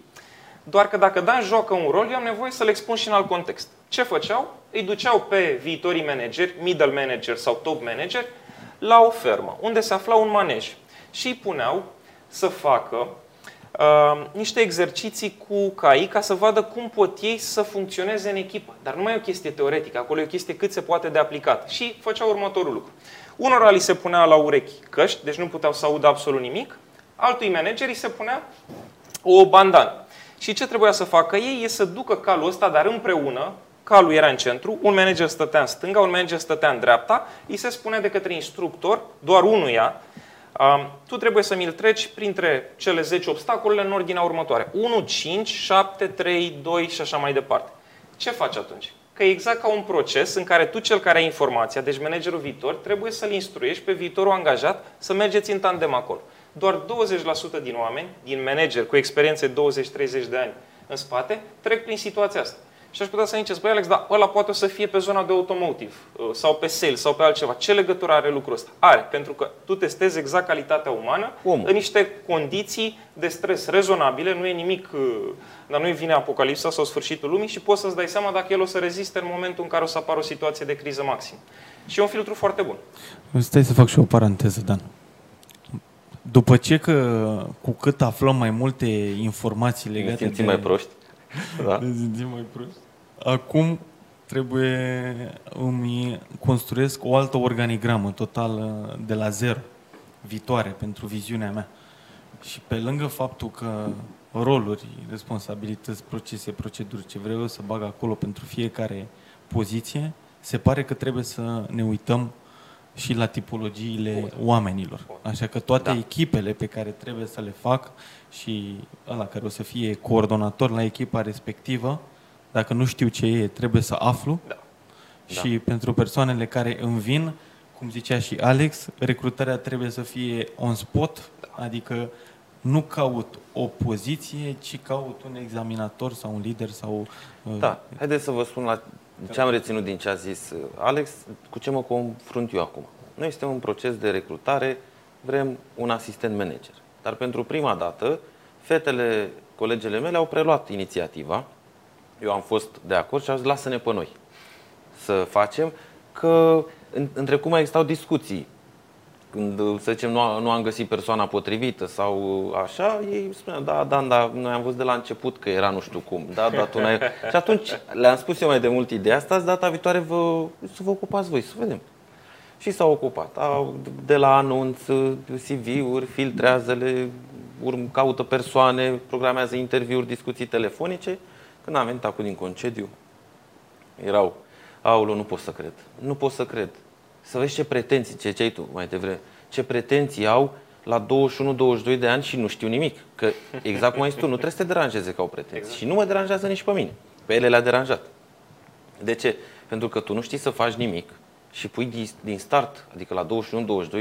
Doar că dacă Dan joacă un rol, eu am nevoie să-l expun și în alt context. Ce făceau? Îi duceau pe viitorii manageri, middle manager sau top manager, la o fermă, unde se afla un manej. Și îi puneau să facă uh, niște exerciții cu cai ca să vadă cum pot ei să funcționeze în echipă. Dar nu mai e o chestie teoretică, acolo e o chestie cât se poate de aplicat. Și făcea următorul lucru. Unora li se punea la urechi căști, deci nu puteau să audă absolut nimic. Altui manager îi se punea o bandană. Și ce trebuia să facă ei e să ducă calul ăsta, dar împreună, calul era în centru, un manager stătea în stânga, un manager stătea în dreapta, îi se spune de către instructor, doar unuia, Um, tu trebuie să mi-l treci printre cele 10 obstacole în ordinea următoare. 1, 5, 7, 3, 2 și așa mai departe. Ce faci atunci? că e exact ca un proces în care tu, cel care ai informația, deci managerul viitor, trebuie să-l instruiești pe viitorul angajat să mergeți în tandem acolo. Doar 20% din oameni, din manageri cu experiențe 20-30 de ani în spate, trec prin situația asta. Și aș putea să ziceți, băi Alex, dar ăla poate să fie pe zona de automotive uh, sau pe sales sau pe altceva. Ce legătură are lucrul ăsta? Are, pentru că tu testezi exact calitatea umană Om. în niște condiții de stres rezonabile, nu e nimic, uh, dar nu vine apocalipsa sau sfârșitul lumii și poți să-ți dai seama dacă el o să reziste în momentul în care o să apară o situație de criză maximă. Și e un filtru foarte bun. Stai să fac și o paranteză, Dan. După ce că cu cât aflăm mai multe informații legate ne de... mai proști. Da. Ne simțim mai proști. Acum trebuie îmi construiesc o altă organigramă totală de la zero, viitoare, pentru viziunea mea. Și pe lângă faptul că roluri, responsabilități, procese, proceduri, ce vreau eu să bag acolo pentru fiecare poziție, se pare că trebuie să ne uităm și la tipologiile Bun. oamenilor. Așa că toate da. echipele pe care trebuie să le fac și ăla care o să fie coordonator la echipa respectivă, dacă nu știu ce e, trebuie să aflu. Da. Și da. pentru persoanele care îmi vin, cum zicea și Alex, recrutarea trebuie să fie on spot, da. adică nu caut o poziție, ci caut un examinator sau un lider sau... Uh, da, haideți să vă spun la ce am reținut din ce a zis uh, Alex, cu ce mă confrunt eu acum. Noi suntem în proces de recrutare, vrem un asistent manager. Dar pentru prima dată, fetele, colegele mele au preluat inițiativa. Eu am fost de acord și am zis, lasă-ne pe noi să facem, că între cum mai existau discuții când, să zicem, nu, nu am găsit persoana potrivită sau așa, ei spuneau, da, da, da, noi am văzut de la început că era nu știu cum. Da, da, tu n-ai... Și atunci le-am spus eu mai de mult ideea asta, data viitoare vă, să vă ocupați voi, să vedem. Și s-au ocupat. Au, de la anunț, CV-uri, filtrează-le, urm, caută persoane, programează interviuri, discuții telefonice. Când am venit acum din concediu, erau, aulu, nu pot să cred, nu pot să cred să vezi ce pretenții, ce, ce ai tu mai devreme, ce pretenții au la 21-22 de ani și nu știu nimic. Că exact cum ai zis tu, nu trebuie să te deranjeze că au pretenții. Exact. Și nu mă deranjează nici pe mine. Pe ele le-a deranjat. De ce? Pentru că tu nu știi să faci nimic și pui din start, adică la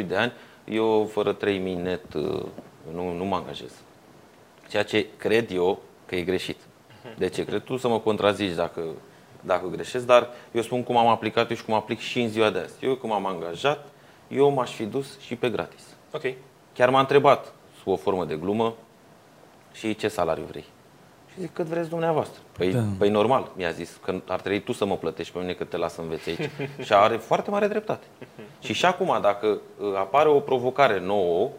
21-22 de ani, eu fără 3000 net uh, nu, nu mă angajez. Ceea ce cred eu că e greșit. De ce? Cred tu să mă contrazici dacă dacă greșesc, dar eu spun cum am aplicat eu și cum aplic și în ziua de azi. Eu cum am angajat, eu m-aș fi dus și pe gratis. Ok. Chiar m-a întrebat, sub o formă de glumă, și ce salariu vrei? Și zic, cât vreți dumneavoastră. Păi, da. păi normal, mi-a zis, că ar trebui tu să mă plătești pe mine că te las să înveți aici. și are foarte mare dreptate. și și acum, dacă uh, apare o provocare nouă,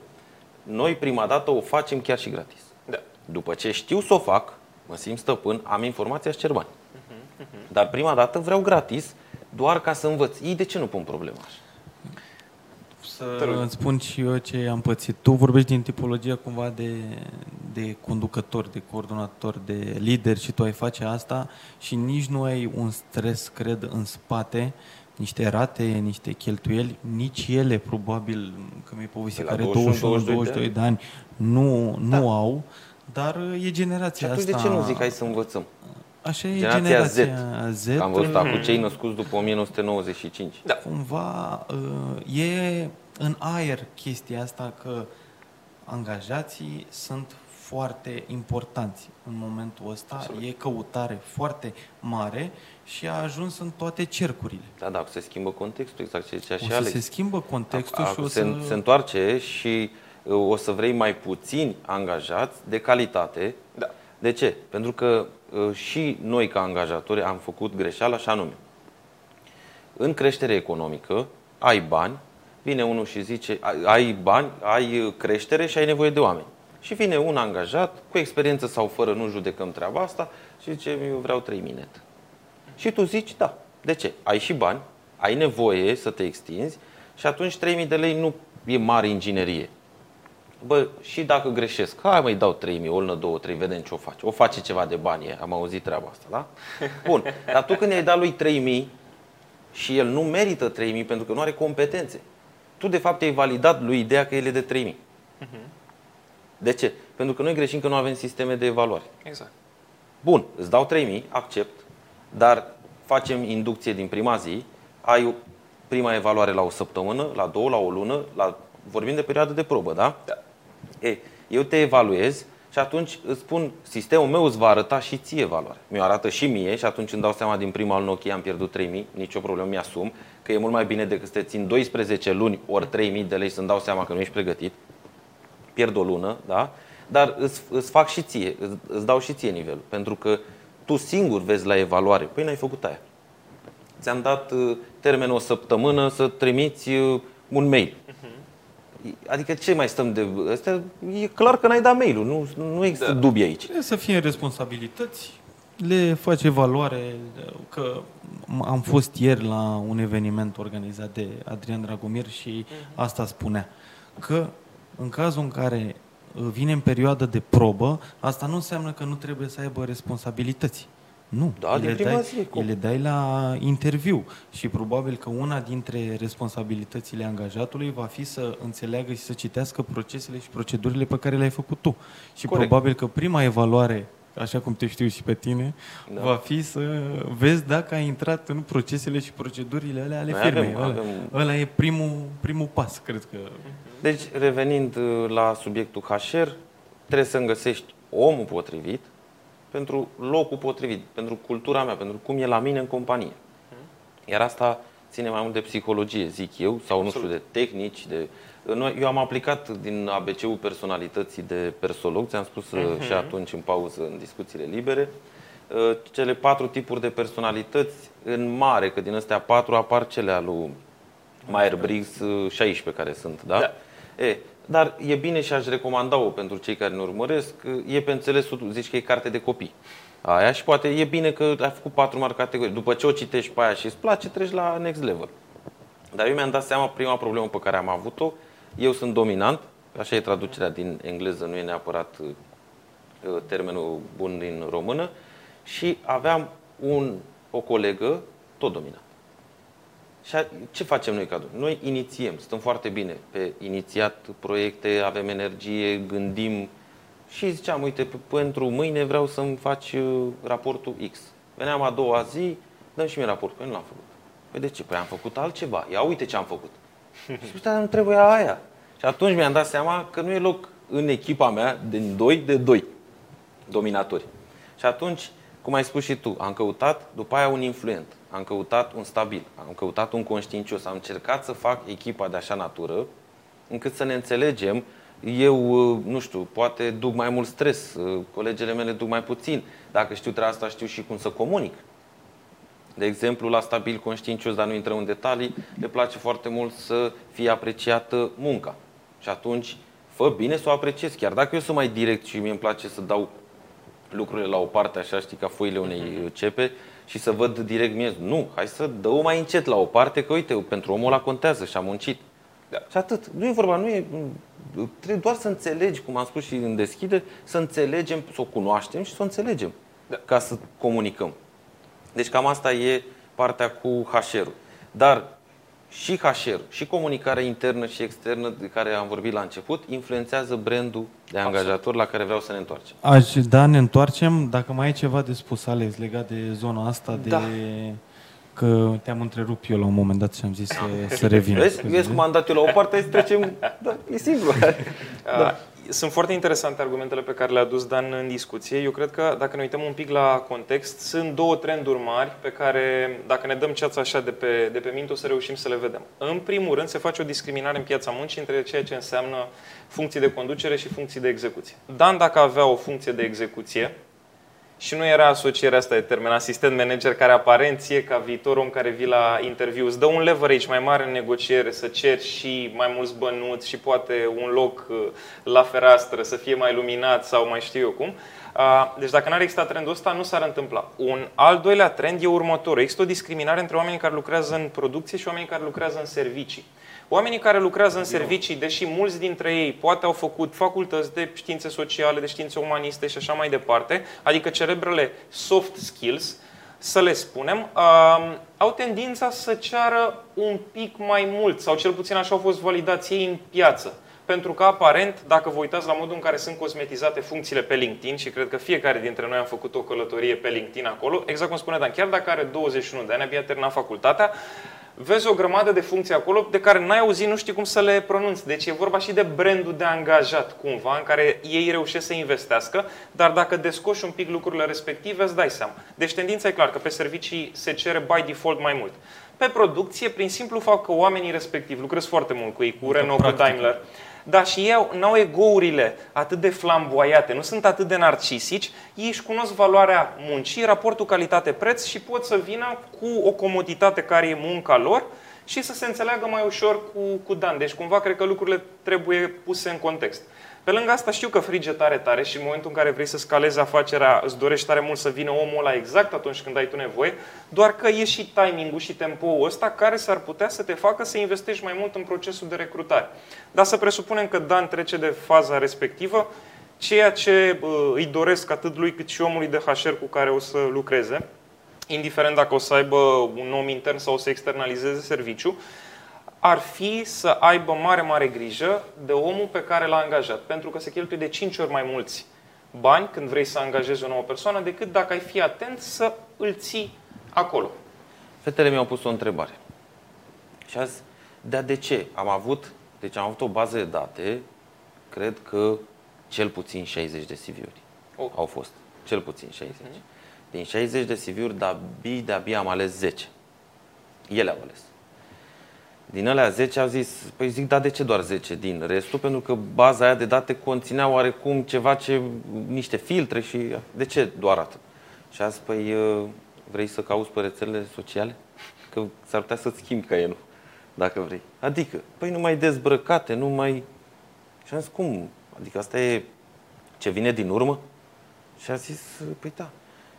noi prima dată o facem chiar și gratis. Da. După ce știu să o fac, mă simt stăpân, am informația și cer bani. Dar prima dată vreau gratis, doar ca să învăț. Ei de ce nu pun problema așa? Să îți spun și eu ce am pățit. Tu vorbești din tipologia cumva de, de conducător, de coordonator, de lider și tu ai face asta și nici nu ai un stres, cred, în spate, niște rate, niște cheltuieli, nici ele probabil, că mi-ai povestit, care 21-22 de ani, nu, nu da. au, dar e generația și atunci asta... de ce nu zic hai să învățăm? Așa e generația, generația Z. Z. Am văzut acum cei născuți după 1995. Da. Cumva uh, e în aer chestia asta că angajații sunt foarte importanți în momentul ăsta. Absolut. E căutare foarte mare și a ajuns în toate cercurile. Da, da, se schimbă contextul, exact ce zicea și Alex. se schimbă contextul a, și o se, să... se întoarce și uh, o să vrei mai puțini angajați de calitate. Da. De ce? Pentru că Uh, și noi ca angajatori am făcut greșeala și anume. În creștere economică ai bani, vine unul și zice ai bani, ai creștere și ai nevoie de oameni. Și vine un angajat cu experiență sau fără, nu judecăm treaba asta și zice eu vreau 3 net. Și tu zici da. De ce? Ai și bani, ai nevoie să te extinzi și atunci 3000 de lei nu e mare inginerie bă, și dacă greșesc, hai mai dau 3.000, o lună, 2, 3, vedem ce o face. O face ceva de bani, am auzit treaba asta, da? Bun, dar tu când i-ai dat lui 3.000 și el nu merită 3.000 pentru că nu are competențe, tu de fapt ai validat lui ideea că el e de 3.000. Uh-huh. De ce? Pentru că noi greșim că nu avem sisteme de evaluare. Exact. Bun, îți dau 3.000, accept, dar facem inducție din prima zi, ai prima evaluare la o săptămână, la două, la o lună, la, vorbim de perioadă de probă, da? Da. E, eu te evaluez și atunci îți spun, sistemul meu îți va arăta și ție valoare. Mi-o arată și mie și atunci îmi dau seama din prima al Nokia am pierdut 3000, nicio problemă, mi-asum că e mult mai bine decât să te țin 12 luni ori 3000 de lei să-mi dau seama că nu ești pregătit. Pierd o lună, da? Dar îți, îți fac și ție, îți, îți dau și ție nivel. Pentru că tu singur vezi la evaluare, păi n-ai făcut aia. Ți-am dat uh, termen o săptămână să trimiți uh, un mail. Adică ce mai stăm de... Asta e clar că n-ai dat mail-ul, nu, nu există da. dubii aici. Trebuie să fie responsabilități, le face evaluare, că am fost ieri la un eveniment organizat de Adrian Dragomir și mhm. asta spunea, că în cazul în care vine în perioadă de probă, asta nu înseamnă că nu trebuie să aibă responsabilități. Nu, da, le, dai, zi, le dai la interviu și probabil că una dintre responsabilitățile angajatului va fi să înțeleagă și să citească procesele și procedurile pe care le-ai făcut tu. Și Corect. probabil că prima evaluare așa cum te știu și pe tine, da. va fi să vezi dacă ai intrat în procesele și procedurile alea ale Noi firmei. Avem, avem... Ăla e primul, primul pas, cred că. Deci, revenind uh, la subiectul HR, trebuie să-mi găsești omul potrivit, pentru locul potrivit, pentru cultura mea, pentru cum e la mine în companie. Iar asta ține mai mult de psihologie, zic eu, sau nu știu, de tehnici, de... Noi, eu am aplicat din ABC-ul personalității de persolog, ți-am spus uh-huh. și atunci în pauză, în discuțiile libere, uh, cele patru tipuri de personalități în mare, că din astea patru apar cele al lui Myers-Briggs 16 uh, care sunt, da? da. E, dar e bine și aș recomanda-o pentru cei care ne urmăresc. E pe înțelesul, zici că e carte de copii. Aia și poate e bine că ai făcut patru mari categorii. După ce o citești pe aia și îți place, treci la next level. Dar eu mi-am dat seama, prima problemă pe care am avut-o, eu sunt dominant, așa e traducerea din engleză, nu e neapărat uh, termenul bun din română, și aveam un, o colegă tot dominant. Și ce facem noi ca Noi inițiem, stăm foarte bine pe inițiat proiecte, avem energie, gândim și ziceam, uite, pentru mâine vreau să-mi faci uh, raportul X. Veneam a doua zi, dăm și mie raportul. Păi nu l-am făcut. Păi de ce? Păi am făcut altceva. Ia uite ce am făcut. și uite, nu trebuie aia. Și atunci mi-am dat seama că nu e loc în echipa mea din doi de doi dominatori. Și atunci, cum ai spus și tu, am căutat după aia un influent am căutat un stabil, am căutat un conștiincios, am încercat să fac echipa de așa natură încât să ne înțelegem. Eu, nu știu, poate duc mai mult stres, colegele mele duc mai puțin. Dacă știu treaba asta, știu și cum să comunic. De exemplu, la stabil conștiincios, dar nu intrăm în detalii, le place foarte mult să fie apreciată munca. Și atunci, fă bine să o apreciezi. Chiar dacă eu sunt mai direct și mie îmi place să dau lucrurile la o parte, așa știi, ca foile unei cepe, și să văd direct miez. Nu, hai să dă mai încet la o parte, că uite, pentru omul ăla contează și a muncit. Da. Și atât. Nu e vorba, nu e. Trebuie doar să înțelegi, cum am spus și în deschide, să înțelegem, să o cunoaștem și să o înțelegem da. ca să comunicăm. Deci cam asta e partea cu HR-ul. Dar și HR, și comunicarea internă și externă de care am vorbit la început, influențează brandul de angajator la care vreau să ne întoarcem. Aș, da, ne întoarcem. Dacă mai ai ceva de spus, Alex, legat de zona asta de... Da. Că te-am întrerupt eu la un moment dat și am zis să, să revin. Vezi, vezi cum am dat eu la o parte, să trecem... Da, e simplu. da sunt foarte interesante argumentele pe care le-a adus Dan în discuție. Eu cred că, dacă ne uităm un pic la context, sunt două trenduri mari pe care, dacă ne dăm ceața așa de pe, de pe minte, o să reușim să le vedem. În primul rând, se face o discriminare în piața muncii între ceea ce înseamnă funcții de conducere și funcții de execuție. Dan, dacă avea o funcție de execuție, și nu era asocierea asta de termen asistent manager care aparent ție ca viitor om care vii la interviu îți dă un leverage mai mare în negociere să ceri și mai mulți bănuți și poate un loc uh, la fereastră să fie mai luminat sau mai știu eu cum. Uh, deci dacă n-ar exista trendul ăsta, nu s-ar întâmpla. Un al doilea trend e următorul. Există o discriminare între oamenii care lucrează în producție și oamenii care lucrează în servicii. Oamenii care lucrează în servicii, deși mulți dintre ei poate au făcut facultăți de științe sociale, de științe umaniste și așa mai departe, adică cerebrele soft skills, să le spunem, uh, au tendința să ceară un pic mai mult, sau cel puțin așa au fost validați ei în piață. pentru că aparent, dacă vă uitați la modul în care sunt cosmetizate funcțiile pe LinkedIn și cred că fiecare dintre noi am făcut o călătorie pe LinkedIn acolo, exact cum spune Dan, chiar dacă are 21 de ani, abia terminat facultatea, vezi o grămadă de funcții acolo de care n-ai auzit, nu știi cum să le pronunți. Deci e vorba și de brandul de angajat, cumva, în care ei reușesc să investească, dar dacă descoși un pic lucrurile respective, îți dai seama. Deci tendința e clar că pe servicii se cere by default mai mult. Pe producție, prin simplu fapt că oamenii respectivi lucrez foarte mult cu ei, cu Renault, cu Daimler, dar și ei nu au egourile atât de flamboiate, nu sunt atât de narcisici, ei își cunosc valoarea muncii, raportul calitate-preț și pot să vină cu o comoditate care e munca lor și să se înțeleagă mai ușor cu, cu Dan. Deci cumva cred că lucrurile trebuie puse în context. Pe lângă asta știu că frige tare tare și în momentul în care vrei să scalezi afacerea, îți dorești tare mult să vină omul ăla exact atunci când ai tu nevoie, doar că e și timingul și tempoul ăsta care s-ar putea să te facă să investești mai mult în procesul de recrutare. Dar să presupunem că Dan trece de faza respectivă, ceea ce îi doresc atât lui cât și omului de HR cu care o să lucreze, indiferent dacă o să aibă un om intern sau o să externalizeze serviciu, ar fi să aibă mare, mare grijă de omul pe care l-a angajat. Pentru că se cheltuie de 5 ori mai mulți bani când vrei să angajezi o nouă persoană decât dacă ai fi atent să îl ții acolo. Fetele mi-au pus o întrebare. Și azi, dar de ce? Am avut, deci am avut o bază de date, cred că cel puțin 60 de CV-uri oh. au fost. Cel puțin 60. Mm-hmm. Din 60 de CV-uri, de-abia, de-abia am ales 10. Ele au ales. Din alea 10 au zis, păi zic, da, de ce doar 10 din restul? Pentru că baza aia de date conținea oarecum ceva ce, niște filtre și de ce doar atât? Și a zis, păi vrei să cauți pe rețelele sociale? Că s-ar putea să-ți schimbi caienul, dacă vrei. Adică, păi nu mai dezbrăcate, nu mai... Și am zis, cum? Adică asta e ce vine din urmă? Și a zis, păi da.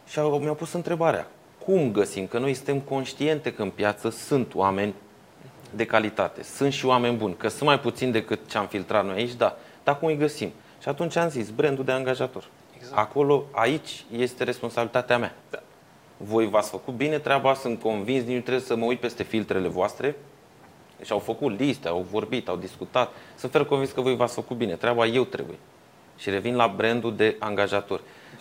Și mi-au pus întrebarea, cum găsim? Că noi suntem conștiente că în piață sunt oameni de calitate. Sunt și oameni buni, că sunt mai puțin decât ce am filtrat noi aici, da. Dar cum îi găsim? Și atunci am zis, brandul de angajator. Exact. Acolo, aici este responsabilitatea mea. Da. Voi v-ați făcut bine treaba, sunt convins, nici nu trebuie să mă uit peste filtrele voastre. Deci au făcut liste, au vorbit, au discutat. Sunt fel convins că voi v-ați făcut bine. Treaba eu trebuie. Și revin la brandul de angajator.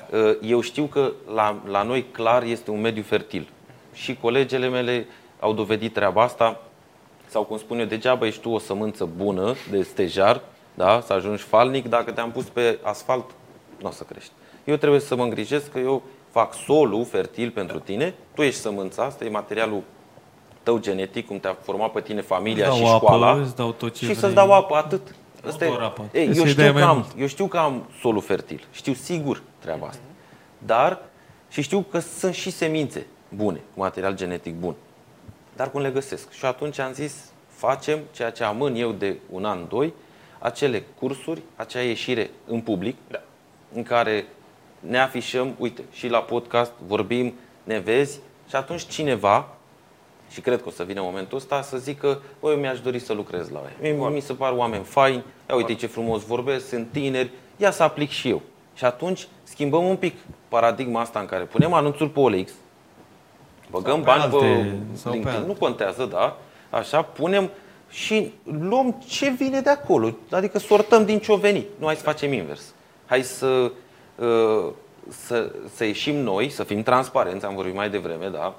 Da. Eu știu că la, la noi clar este un mediu fertil. Și colegele mele au dovedit treaba asta sau cum spun eu, degeaba ești tu o sămânță bună de stejar, da? să ajungi falnic, dacă te-am pus pe asfalt, nu o să crești. Eu trebuie să mă îngrijesc că eu fac solul fertil pentru tine, tu ești sămânța, asta e materialul tău genetic, cum te-a format pe tine familia dau și școala. Apă, îți dau tot ce și să-ți dau apă, atât. Asta e, apă. Ei, eu, știu că am, eu știu că am solul fertil, știu sigur treaba asta. Dar și știu că sunt și semințe bune, cu material genetic bun dar cum le găsesc. Și atunci am zis, facem ceea ce amân eu de un an, doi, acele cursuri, acea ieșire în public, da. în care ne afișăm, uite, și la podcast vorbim, ne vezi și atunci cineva, și cred că o să vină momentul ăsta, să zică, băi, eu mi-aș dori să lucrez la ei. Mie, mi se par oameni faini, ia uite ce frumos vorbesc, sunt tineri, ia să aplic și eu. Și atunci schimbăm un pic paradigma asta în care punem anunțuri pe OLX, Băgăm pe bani alte, pe LinkedIn, pe nu contează, da? Așa, punem și luăm ce vine de acolo. Adică sortăm din ce o veni. Nu hai să facem invers. Hai să, uh, să, să ieșim noi, să fim transparenți, am vorbit mai devreme, da?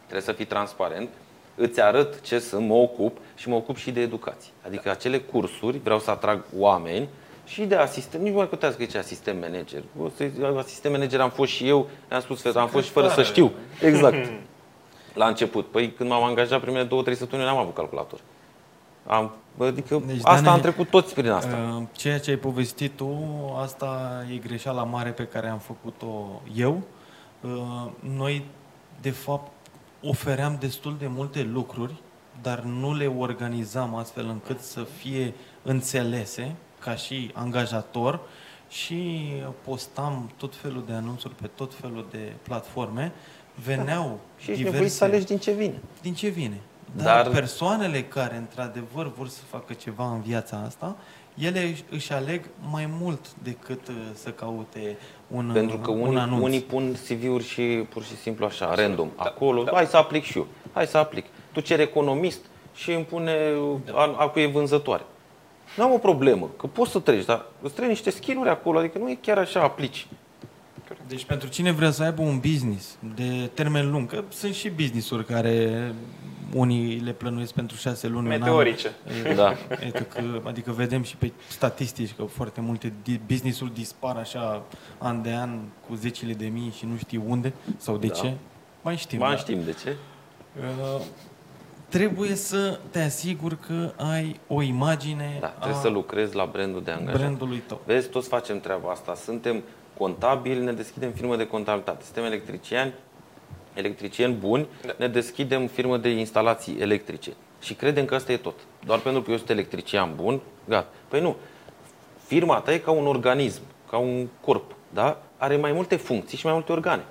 Trebuie să fii transparent. Îți arăt ce sunt, mă ocup și mă ocup și de educație. Adică acele cursuri, vreau să atrag oameni și de asistent, nici nu mai puteți zice asistent manager. Asistent manager am fost și eu, am spus, am fost și fără să știu. Exact. La început. Păi când m-am angajat primele două, trei săptămâni, n-am avut calculator. Am, adică deci, asta Dane, am trecut toți prin asta. Uh, ceea ce ai povestit tu, asta e greșeala mare pe care am făcut-o eu. Uh, noi, de fapt, ofeream destul de multe lucruri, dar nu le organizam astfel încât să fie înțelese ca și angajator și postam tot felul de anunțuri pe tot felul de platforme, veneau și ești diverse... să alegi din ce vine. Din ce vine. Dar, Dar persoanele care într-adevăr vor să facă ceva în viața asta, ele își aleg mai mult decât uh, să caute un Pentru că un unii, anunț. unii pun CV-uri și pur și simplu așa, random, da, acolo, da. hai să aplic și eu, hai să aplic. Tu ceri economist și îmi pune da. a, a cu e vânzătoare. Nu am o problemă, că poți să treci, dar îți trebuie niște skill acolo, adică nu e chiar așa aplici. Deci pentru cine vrea să aibă un business de termen lung, că sunt și business-uri care unii le plănuiesc pentru șase luni. Meteorice. An, da. Adică, că, adică vedem și pe statistici că foarte multe business-uri dispar așa an de an cu zecile de mii și nu știu unde sau de da. ce. Mai știm. Mai da. știm de ce. Uh, trebuie să te asiguri că ai o imagine Da, trebuie a să lucrezi la brandul de angajat. Brandului tău. Vezi, toți facem treaba asta. Suntem contabili, ne deschidem firmă de contabilitate. Suntem electricieni, electricieni buni, da. ne deschidem firmă de instalații electrice. Și credem că asta e tot. Doar pentru că eu sunt electrician bun, gata. Păi nu. Firma ta e ca un organism, ca un corp, da? Are mai multe funcții și mai multe organe.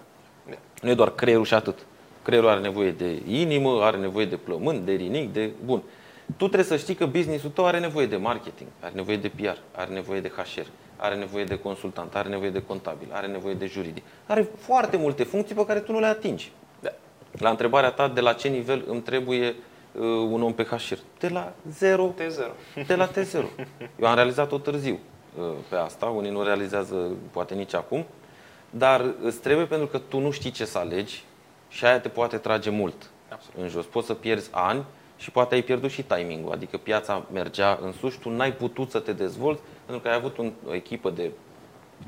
Da. Nu e doar creierul și atât. Creierul are nevoie de inimă, are nevoie de plămâni, de rinic, de... Bun. Tu trebuie să știi că businessul tău are nevoie de marketing, are nevoie de PR, are nevoie de HR, are nevoie de consultant, are nevoie de contabil, are nevoie de juridic. Are foarte multe funcții pe care tu nu le atingi. Da. La întrebarea ta, de la ce nivel îmi trebuie uh, un om pe HR? De la 0. T0. De la T0. Eu am realizat-o târziu uh, pe asta, unii nu realizează poate nici acum, dar îți trebuie pentru că tu nu știi ce să alegi și aia te poate trage mult Absolut. în jos. Poți să pierzi ani și poate ai pierdut și timingul, adică piața mergea în sus, tu n-ai putut să te dezvolți pentru că ai avut un, o echipă de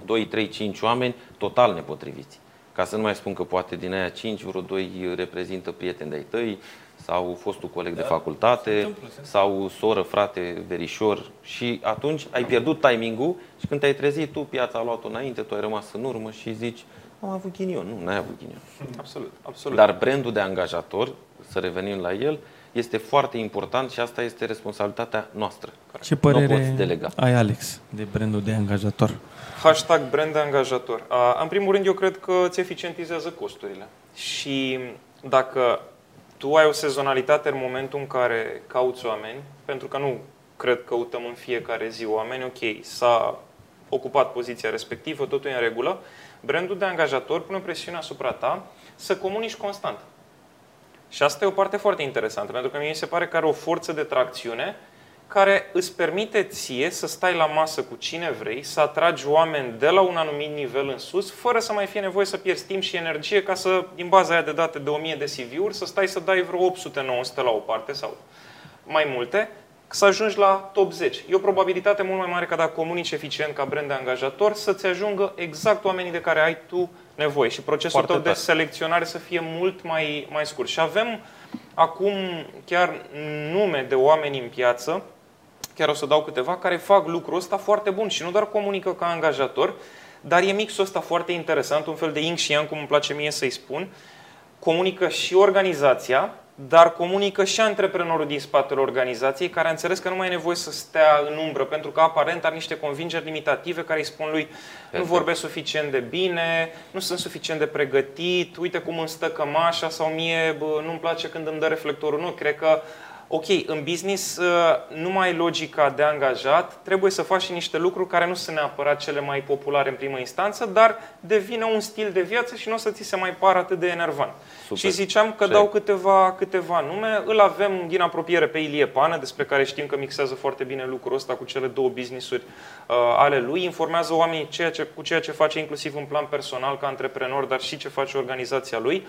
2, 3, 5 oameni total nepotriviți. Ca să nu mai spun că poate din aia 5, vreo 2 reprezintă prieteni de-ai tăi, sau fostul coleg da, de facultate, sau soră, frate, verișor și atunci ai pierdut timingul și când te-ai trezit tu, piața a luat-o înainte, tu ai rămas în urmă și zici, am avut ghinion. Nu, n-ai avut ghinion. Absolut, absolut. Dar brandul de angajator, să revenim la el, este foarte important și asta este responsabilitatea noastră. Ce părere delega. ai, Alex, de brandul de angajator? Hashtag brand de angajator. În primul rând, eu cred că îți eficientizează costurile. Și dacă tu ai o sezonalitate în momentul în care cauți oameni, pentru că nu cred că căutăm în fiecare zi oameni, ok, s-a ocupat poziția respectivă, totul e în regulă, brandul de angajator pune presiune asupra ta să comunici constant. Și asta e o parte foarte interesantă, pentru că mie mi se pare că are o forță de tracțiune care îți permite ție să stai la masă cu cine vrei, să atragi oameni de la un anumit nivel în sus, fără să mai fie nevoie să pierzi timp și energie ca să, din baza aia de date de 1000 de CV-uri, să stai să dai vreo 800-900 la o parte sau mai multe, să ajungi la top 10. E o probabilitate mult mai mare ca dacă comunici eficient ca brand de angajator să-ți ajungă exact oamenii de care ai tu nevoie și procesul Foarte tău tare. de selecționare să fie mult mai, mai scurt. Și avem acum chiar nume de oameni în piață, chiar o să dau câteva, care fac lucrul ăsta foarte bun și nu doar comunică ca angajator, dar e mixul ăsta foarte interesant, un fel de yin și yang, cum îmi place mie să-i spun, comunică și organizația, dar comunică și antreprenorul din spatele organizației, care a înțeles că nu mai e nevoie să stea în umbră, pentru că aparent are niște convingeri limitative care îi spun lui nu vorbesc suficient de bine, nu sunt suficient de pregătit, uite cum îmi stă cămașa sau mie nu-mi place când îmi dă reflectorul. Nu, cred că ok, în business uh, nu mai ai logica de angajat, trebuie să faci și niște lucruri care nu sunt neapărat cele mai populare în primă instanță, dar devine un stil de viață și nu o să ți se mai pară atât de enervant. Super. Și ziceam că dau câteva, câteva nume, îl avem din apropiere pe Ilie Pană, despre care știm că mixează foarte bine lucrul ăsta cu cele două business-uri uh, ale lui, informează oamenii ceea ce, cu ceea ce face inclusiv în plan personal ca antreprenor, dar și ce face organizația lui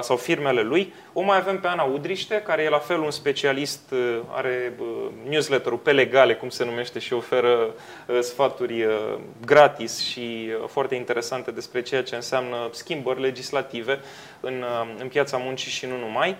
sau firmele lui. O mai avem pe Ana Udriște, care e la fel un specialist, are newsletter-ul pe legale, cum se numește, și oferă sfaturi gratis și foarte interesante despre ceea ce înseamnă schimbări legislative în, în piața muncii și nu numai.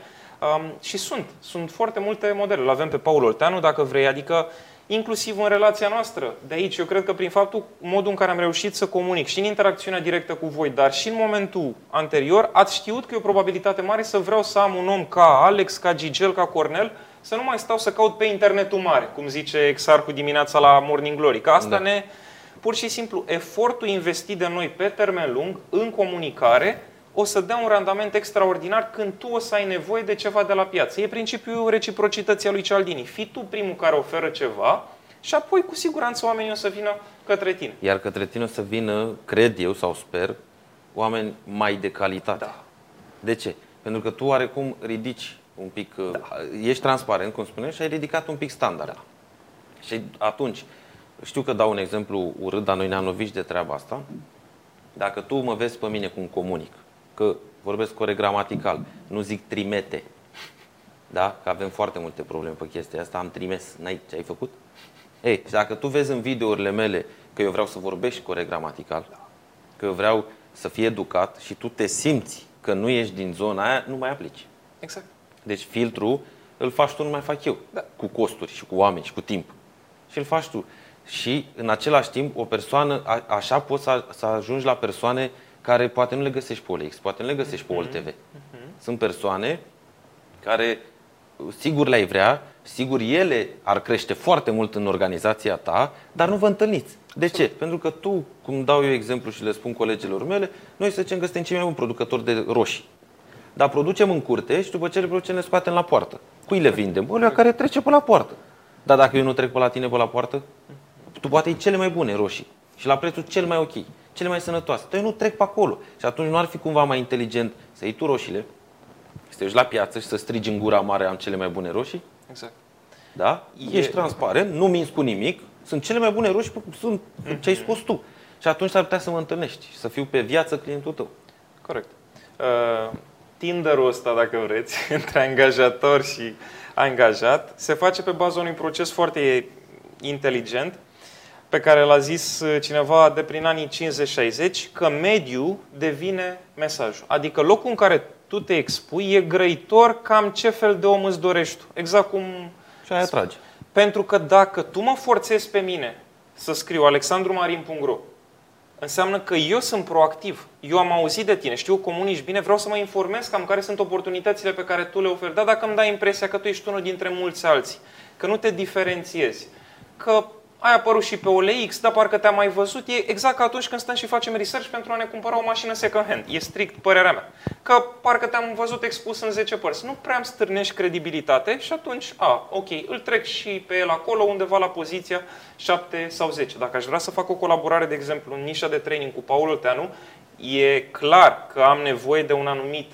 Și sunt, sunt foarte multe modele. Îl avem pe Paul Olteanu, dacă vrei, adică inclusiv în relația noastră. De aici, eu cred că prin faptul, modul în care am reușit să comunic și în interacțiunea directă cu voi, dar și în momentul anterior, ați știut că e o probabilitate mare să vreau să am un om ca Alex, ca Gigel, ca Cornel, să nu mai stau să caut pe internetul mare, cum zice Exarcu dimineața la Morning Glory. Că asta da. ne, pur și simplu, efortul investit de noi pe termen lung în comunicare o să dea un randament extraordinar când tu o să ai nevoie de ceva de la piață. E principiul reciprocității a lui Cialdini. Fii tu primul care oferă ceva și apoi cu siguranță oamenii o să vină către tine. Iar către tine o să vină, cred eu sau sper, oameni mai de calitate. Da. De ce? Pentru că tu oarecum ridici un pic, da. ești transparent, cum spuneai, și ai ridicat un pic standard. Da. Și atunci, știu că dau un exemplu urât, dar noi ne-am lovit de treaba asta. Dacă tu mă vezi pe mine cum comunic, că vorbesc corect gramatical, nu zic trimete, da? Că avem foarte multe probleme pe chestia asta, am trimis, n-ai ce ai făcut? Ei, și dacă tu vezi în videourile mele că eu vreau să vorbești corect gramatical, că eu vreau să fii educat și tu te simți că nu ești din zona aia, nu mai aplici. Exact. Deci filtrul îl faci tu, nu mai fac eu. Da. Cu costuri și cu oameni și cu timp. Și îl faci tu. Și în același timp, o persoană, a, așa poți să, să ajungi la persoane care poate nu le găsești pe OLX, poate nu le găsești pe OLTV. Uh-huh. Sunt persoane care sigur le-ai vrea, sigur ele ar crește foarte mult în organizația ta, dar nu vă întâlniți. De ce? Pentru că tu, cum dau eu exemplu și le spun colegilor mele, noi să zicem că suntem cei mai buni producători de roșii. Dar producem în curte și după ce le producem le scoatem la poartă. Cui le vindem? Bă, care trece pe la poartă. Dar dacă eu nu trec pe la tine pe la poartă, tu poate ai cele mai bune roșii și la prețul cel mai ok, cele mai sănătoase. Dar eu nu trec pe acolo. Și atunci nu ar fi cumva mai inteligent să iei tu roșiile, să te la piață și să strigi în gura mare am cele mai bune roșii? Exact. Da? E... Ești transparent, nu minți cu nimic, sunt cele mai bune roșii, sunt ce ai scos tu. Și atunci s-ar putea să mă întâlnești și să fiu pe viață clientul tău. Corect. Uh, Tinderul ăsta, dacă vreți, între angajator și angajat, se face pe baza unui proces foarte inteligent pe care l-a zis cineva de prin anii 50-60, că mediul devine mesajul. Adică locul în care tu te expui e grăitor cam ce fel de om îți dorești tu. Exact cum... Și aia atrage. Pentru că dacă tu mă forțezi pe mine să scriu alexandrumarin.ro înseamnă că eu sunt proactiv. Eu am auzit de tine, știu comunici bine, vreau să mă informez cam care sunt oportunitățile pe care tu le oferi. Dar dacă îmi dai impresia că tu ești unul dintre mulți alții, că nu te diferențiezi, că ai apărut și pe OLX, dar parcă te-am mai văzut. E exact ca atunci când stăm și facem research pentru a ne cumpăra o mașină second hand. E strict părerea mea. Că parcă te-am văzut expus în 10 părți. Nu prea îmi stârnești credibilitate și atunci, a, ok, îl trec și pe el acolo undeva la poziția 7 sau 10. Dacă aș vrea să fac o colaborare, de exemplu, în nișa de training cu Paul Olteanu, e clar că am nevoie de un anumit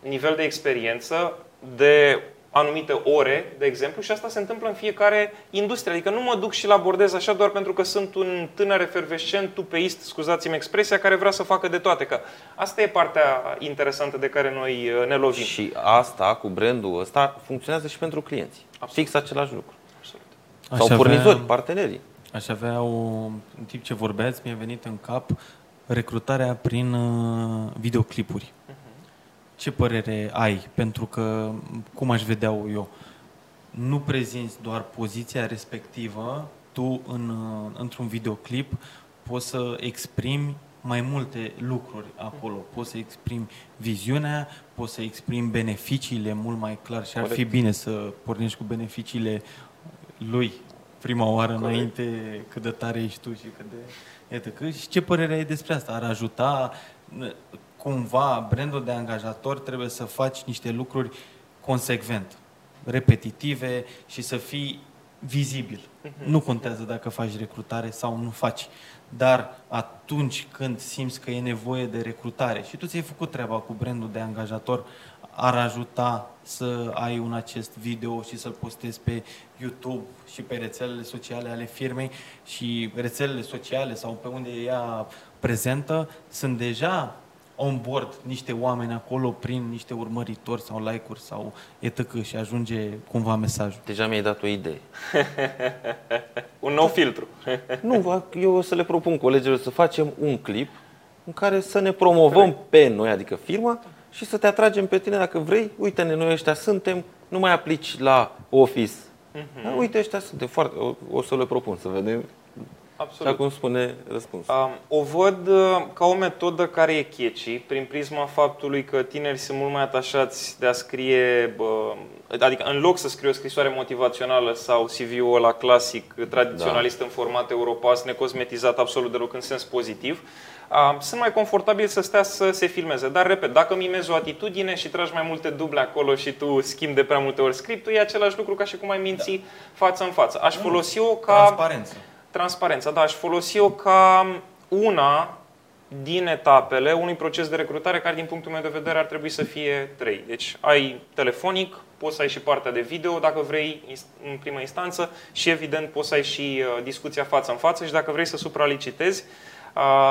nivel de experiență, de anumite ore, de exemplu, și asta se întâmplă în fiecare industrie. Adică nu mă duc și la bordez așa doar pentru că sunt un tânăr efervescent, tupeist, scuzați-mi expresia, care vrea să facă de toate. Că asta e partea interesantă de care noi uh, ne lovim. Și asta, cu brandul ăsta, funcționează și pentru clienți. Absolut. Fix același lucru. Absolut. Sau aș furnizori, avea, partenerii. Aș avea o, în timp ce vorbeați, mi-a venit în cap recrutarea prin uh, videoclipuri. Ce părere ai? Pentru că, cum aș vedea eu, nu prezinți doar poziția respectivă, tu în, într-un videoclip poți să exprimi mai multe lucruri acolo. Poți să exprimi viziunea, poți să exprimi beneficiile mult mai clar și ar fi bine să pornești cu beneficiile lui prima oară Corect. înainte cât de tare ești tu și cât de... Iată, că, și ce părere ai despre asta? Ar ajuta cumva brandul de angajator trebuie să faci niște lucruri consecvent, repetitive și să fii vizibil. Uh-huh. Nu contează dacă faci recrutare sau nu faci. Dar atunci când simți că e nevoie de recrutare și tu ți-ai făcut treaba cu brandul de angajator, ar ajuta să ai un acest video și să-l postezi pe YouTube și pe rețelele sociale ale firmei și rețelele sociale sau pe unde e ea prezentă sunt deja on board niște oameni acolo prin niște urmăritori sau like-uri sau etc. și ajunge cumva mesajul. Deja mi-ai dat o idee. un nou filtru. nu, eu o să le propun colegilor să facem un clip în care să ne promovăm Corect. pe noi, adică firma, și să te atragem pe tine dacă vrei. Uite-ne, noi ăștia suntem, nu mai aplici la Office. Uh-huh. Uite, ăștia suntem foarte... O, o să le propun să vedem Absolut. Și acum spune răspunsul. Um, o văd uh, ca o metodă care e catchy, prin prisma faptului că tinerii sunt mult mai atașați de a scrie, uh, adică în loc să scrie o scrisoare motivațională sau CV-ul ăla clasic, tradiționalist da. în format europas, necosmetizat absolut deloc în sens pozitiv, uh, sunt mai confortabil să stea să se filmeze. Dar, repet, dacă mimezi o atitudine și tragi mai multe duble acolo și tu schimbi de prea multe ori scriptul, e același lucru ca și cum ai minți da. față în față. Aș folosi-o ca... Transparență transparența, da, aș folosi-o ca una din etapele unui proces de recrutare care, din punctul meu de vedere, ar trebui să fie trei. Deci ai telefonic, poți să ai și partea de video dacă vrei în prima instanță și, evident, poți să ai și uh, discuția față în față și dacă vrei să supralicitezi, Uh,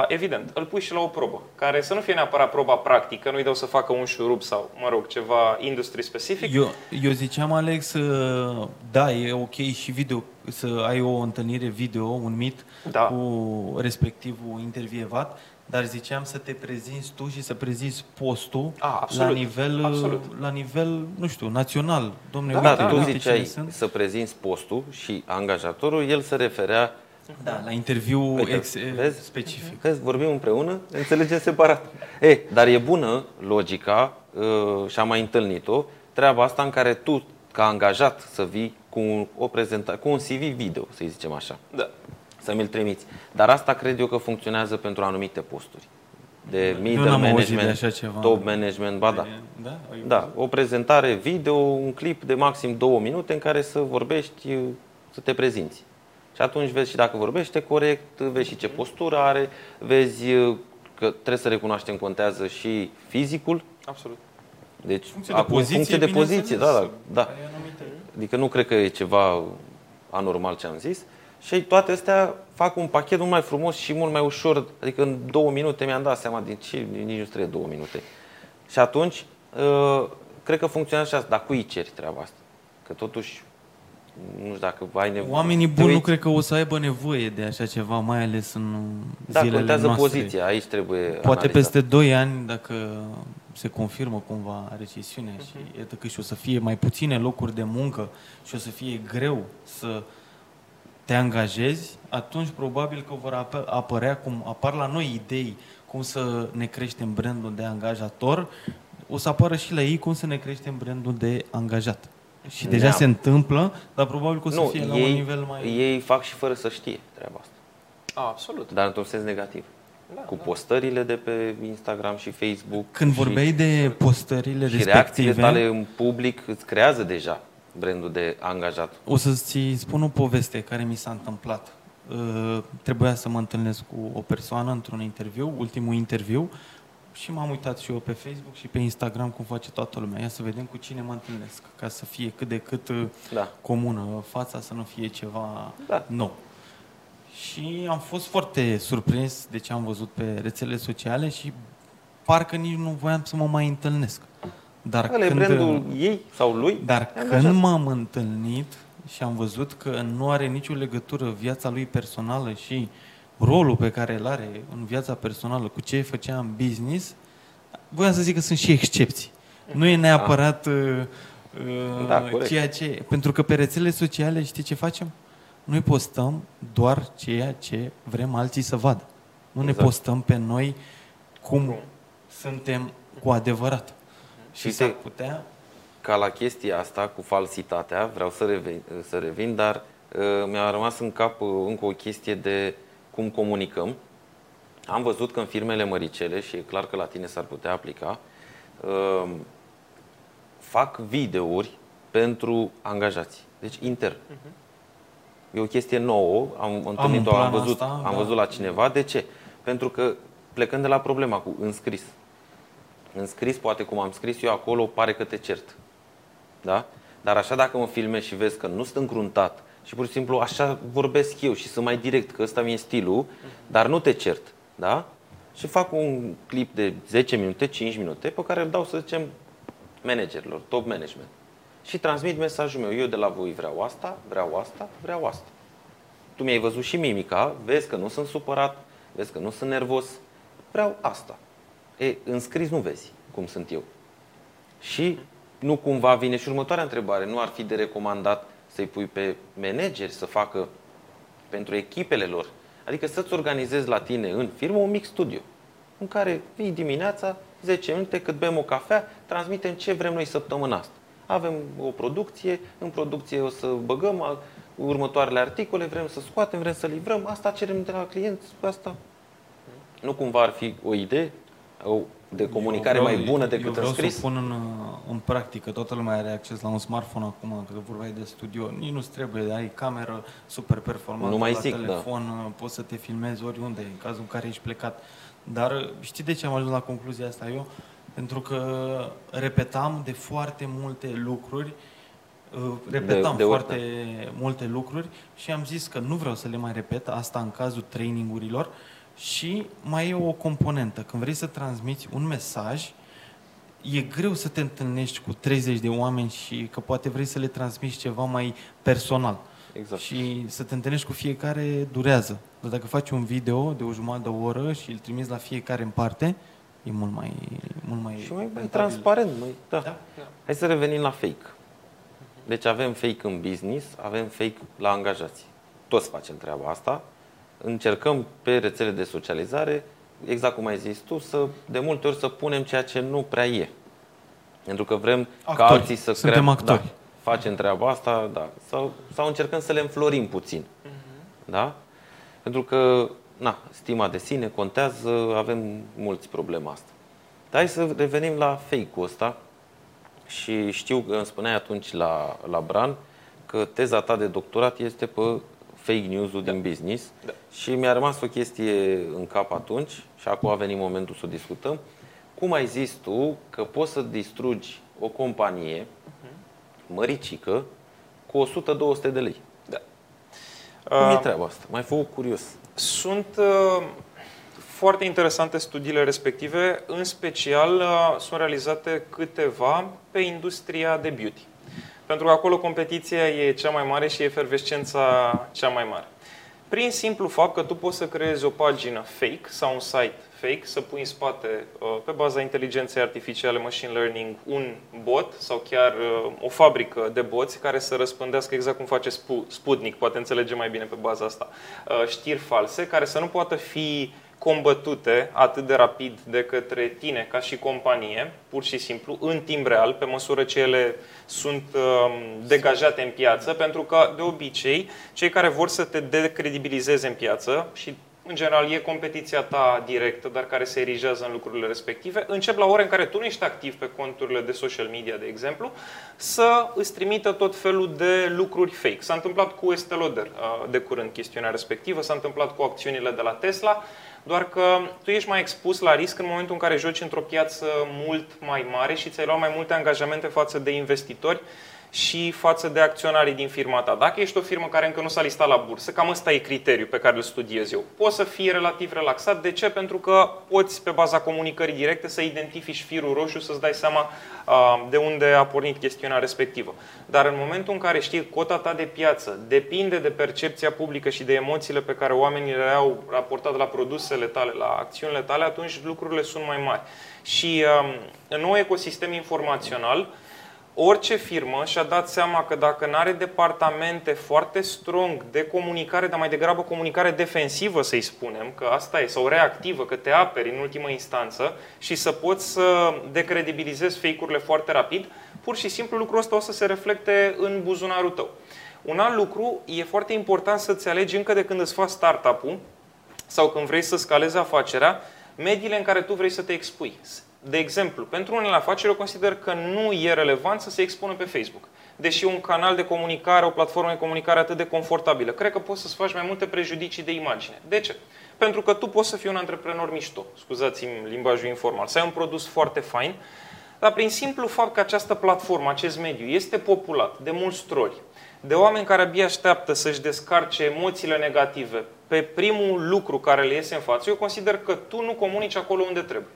evident, îl pui și la o probă, care să nu fie neapărat proba practică, nu-i dau să facă un șurub sau, mă rog, ceva industry specific. Eu, eu ziceam, Alex, uh, da, e ok și video, să ai o întâlnire video, un mit da. cu respectivul intervievat, dar ziceam să te prezinți tu și să prezinți postul A, absolut, la nivel, absolut. la nivel, nu știu, național. Domnule, da, uite, da, tu ziceai să prezinți postul și angajatorul, el se referea da, la interviu ex, vezi? specific. Vezi, vorbim împreună, înțelegem separat. E, dar e bună logica, uh, și am mai întâlnit-o, treaba asta în care tu, ca angajat, să vii cu o prezentare, cu un CV video, să zicem așa. Da. Să mi-l trimiți. Dar asta cred eu că funcționează pentru anumite posturi. De middle management, de așa ceva. top management, ba da. Da? da, o prezentare video, un clip de maxim două minute în care să vorbești, să te prezinți. Și atunci vezi și dacă vorbește corect, vezi și ce postură are, vezi că trebuie să recunoaștem, contează și fizicul. Absolut. Deci, funcție acum, de poziție, funcție de poziție, da, da, da. Adică nu cred că e ceva anormal ce am zis. Și toate astea fac un pachet mult mai frumos și mult mai ușor. Adică în două minute mi-am dat seama din ce, nici nu trebuie două minute. Și atunci, uh, cred că funcționează și asta. Dar cui ceri treaba asta? Că totuși nu știu dacă ai nevoie. Oamenii buni nu cred că o să aibă nevoie de așa ceva, mai ales în da, zilele contează noastre. poziția, aici trebuie Poate analizat. peste 2 ani, dacă se confirmă cumva recesiunea uh-huh. și mhm. iată că și o să fie mai puține locuri de muncă și o să fie greu să te angajezi, atunci probabil că vor apărea, cum apar la noi idei, cum să ne creștem brandul de angajator, o să apară și la ei cum să ne creștem brandul de angajat. Și deja se întâmplă, dar probabil că o să nu, fie ei, la un nivel mai... Ei fac și fără să știe treaba asta. A, absolut. Dar într-un sens negativ. Da, cu da. postările de pe Instagram și Facebook. Când și, vorbeai de postările și respective... reacțiile tale în public îți creează deja brandul de angajat. O să-ți spun o poveste care mi s-a întâmplat. Uh, trebuia să mă întâlnesc cu o persoană într-un interviu, ultimul interviu, și m-am uitat și eu pe Facebook și pe Instagram cum face toată lumea. Ia să vedem cu cine mă întâlnesc, ca să fie cât de cât uh, da. comună fața, să nu fie ceva da. nou. Și am fost foarte surprins de ce am văzut pe rețelele sociale și parcă nici nu voiam să mă mai întâlnesc. Dar Ale când, brandul ei sau lui? Dar când m-am întâlnit și am văzut că nu are nicio legătură viața lui personală și rolul pe care îl are în viața personală cu ce făcea în business, voiam să zic că sunt și excepții. Nu e neapărat uh, uh, da, ceea ce... Pentru că pe rețelele sociale știi ce facem? Noi postăm doar ceea ce vrem alții să vadă. Nu exact. ne postăm pe noi cum suntem cu adevărat. Și să putea... Ca la chestia asta cu falsitatea, vreau să revin, să revin dar uh, mi-a rămas în cap uh, încă o chestie de cum comunicăm. Am văzut că în firmele măricele, și e clar că la tine s-ar putea aplica, uh, fac videouri pentru angajați, deci intern. Uh-huh. E o chestie nouă, am întâlnit-o, am, am văzut, asta, am da. văzut la cineva. De ce? Pentru că plecând de la problema cu înscris. Înscris, poate cum am scris eu acolo, pare că te cert. Da? Dar așa dacă mă filmezi și vezi că nu sunt încruntat, și pur și simplu așa vorbesc eu și sunt mai direct, că ăsta mi-e stilul, dar nu te cert. Da? Și fac un clip de 10 minute, 5 minute, pe care îl dau, să zicem, managerilor, top management. Și transmit mesajul meu. Eu de la voi vreau asta, vreau asta, vreau asta. Tu mi-ai văzut și mimica, vezi că nu sunt supărat, vezi că nu sunt nervos, vreau asta. E, în scris nu vezi cum sunt eu. Și nu cumva vine și următoarea întrebare. Nu ar fi de recomandat să-i pui pe manageri să facă pentru echipele lor. Adică să-ți organizezi la tine în firmă un mic studio în care vii dimineața, 10 minute, cât bem o cafea, transmitem ce vrem noi săptămâna asta. Avem o producție, în producție o să băgăm următoarele articole, vrem să scoatem, vrem să livrăm, asta cerem de la clienți, asta. Nu cumva ar fi o idee? O de comunicare vreau, mai bună decât eu vreau în scris? să pun în, în practică. Toată lumea are acces la un smartphone acum, că vorbeai de studio. Nici nu trebuie, ai cameră super performantă nu mai la zic, telefon, da. poți să te filmezi oriunde, în cazul în care ești plecat. Dar știi de ce am ajuns la concluzia asta eu? Pentru că repetam de foarte multe lucruri uh, repetam de, de foarte multe lucruri și am zis că nu vreau să le mai repet, asta în cazul trainingurilor și mai e o componentă. Când vrei să transmiți un mesaj, e greu să te întâlnești cu 30 de oameni și că poate vrei să le transmiți ceva mai personal. Exact. Și să te întâlnești cu fiecare durează. Dar dacă faci un video de o jumătate de oră și îl trimiți la fiecare în parte, e mult mai mult mai Și mai, mai transparent, mai, da. da. da. Hai să revenim la fake. Deci avem fake în business, avem fake la angajați. Toți facem treaba asta. Încercăm pe rețele de socializare, exact cum ai zis tu, să de multe ori să punem ceea ce nu prea e. Pentru că vrem actori. ca alții să Suntem actori. Da, facem treaba asta, da. Sau, sau încercăm să le înflorim puțin. Uh-huh. Da? Pentru că, na, stima de sine contează, avem mulți probleme asta. Dar hai să revenim la fake-ul ăsta. Și știu că îmi spuneai atunci la, la Bran că teza ta de doctorat este pe fake news-ul da. din business. Da. Și mi-a rămas o chestie în cap atunci și acum a venit momentul să o discutăm. Cum ai zis tu că poți să distrugi o companie măricică cu 100-200 de lei. Da. Cum uh, e treaba asta? Mai făcut curios. Sunt uh, foarte interesante studiile respective, în special uh, sunt realizate câteva pe industria de beauty. Pentru că acolo competiția e cea mai mare și efervescența cea mai mare. Prin simplu fapt că tu poți să creezi o pagină fake sau un site fake, să pui în spate, uh, pe baza inteligenței artificiale, machine learning, un bot sau chiar uh, o fabrică de boți care să răspândească exact cum face Sputnik, poate înțelege mai bine pe baza asta, uh, știri false, care să nu poată fi combătute atât de rapid de către tine ca și companie, pur și simplu, în timp real, pe măsură ce ele sunt um, degajate în piață, pentru că, de obicei, cei care vor să te decredibilizeze în piață și în general e competiția ta directă, dar care se erigează în lucrurile respective, încep la ore în care tu nu ești activ pe conturile de social media, de exemplu, să îți trimită tot felul de lucruri fake. S-a întâmplat cu Estée Lauder uh, de curând chestiunea respectivă, s-a întâmplat cu acțiunile de la Tesla, doar că tu ești mai expus la risc în momentul în care joci într-o piață mult mai mare și ți-ai luat mai multe angajamente față de investitori și față de acționarii din firma ta. Dacă ești o firmă care încă nu s-a listat la bursă, cam ăsta e criteriul pe care îl studiez eu. Poți să fii relativ relaxat. De ce? Pentru că poți, pe baza comunicării directe, să identifici firul roșu, să-ți dai seama uh, de unde a pornit chestiunea respectivă. Dar în momentul în care știi cota ta de piață depinde de percepția publică și de emoțiile pe care oamenii le au raportat la produsele tale, la acțiunile tale, atunci lucrurile sunt mai mari. Și uh, în nou ecosistem informațional, orice firmă și-a dat seama că dacă nu are departamente foarte strong de comunicare, dar mai degrabă comunicare defensivă, să-i spunem, că asta e, sau reactivă, că te aperi în ultimă instanță și să poți să decredibilizezi fake-urile foarte rapid, pur și simplu lucrul ăsta o să se reflecte în buzunarul tău. Un alt lucru, e foarte important să-ți alegi încă de când îți faci startup-ul sau când vrei să scalezi afacerea, mediile în care tu vrei să te expui. De exemplu, pentru unele afaceri eu consider că nu e relevant să se expună pe Facebook. Deși un canal de comunicare, o platformă de comunicare atât de confortabilă, cred că poți să-ți faci mai multe prejudicii de imagine. De ce? Pentru că tu poți să fii un antreprenor mișto, scuzați-mi limbajul informal, să ai un produs foarte fain, dar prin simplu fapt că această platformă, acest mediu, este populat de mulți troli, de oameni care abia așteaptă să-și descarce emoțiile negative pe primul lucru care le iese în față, eu consider că tu nu comunici acolo unde trebuie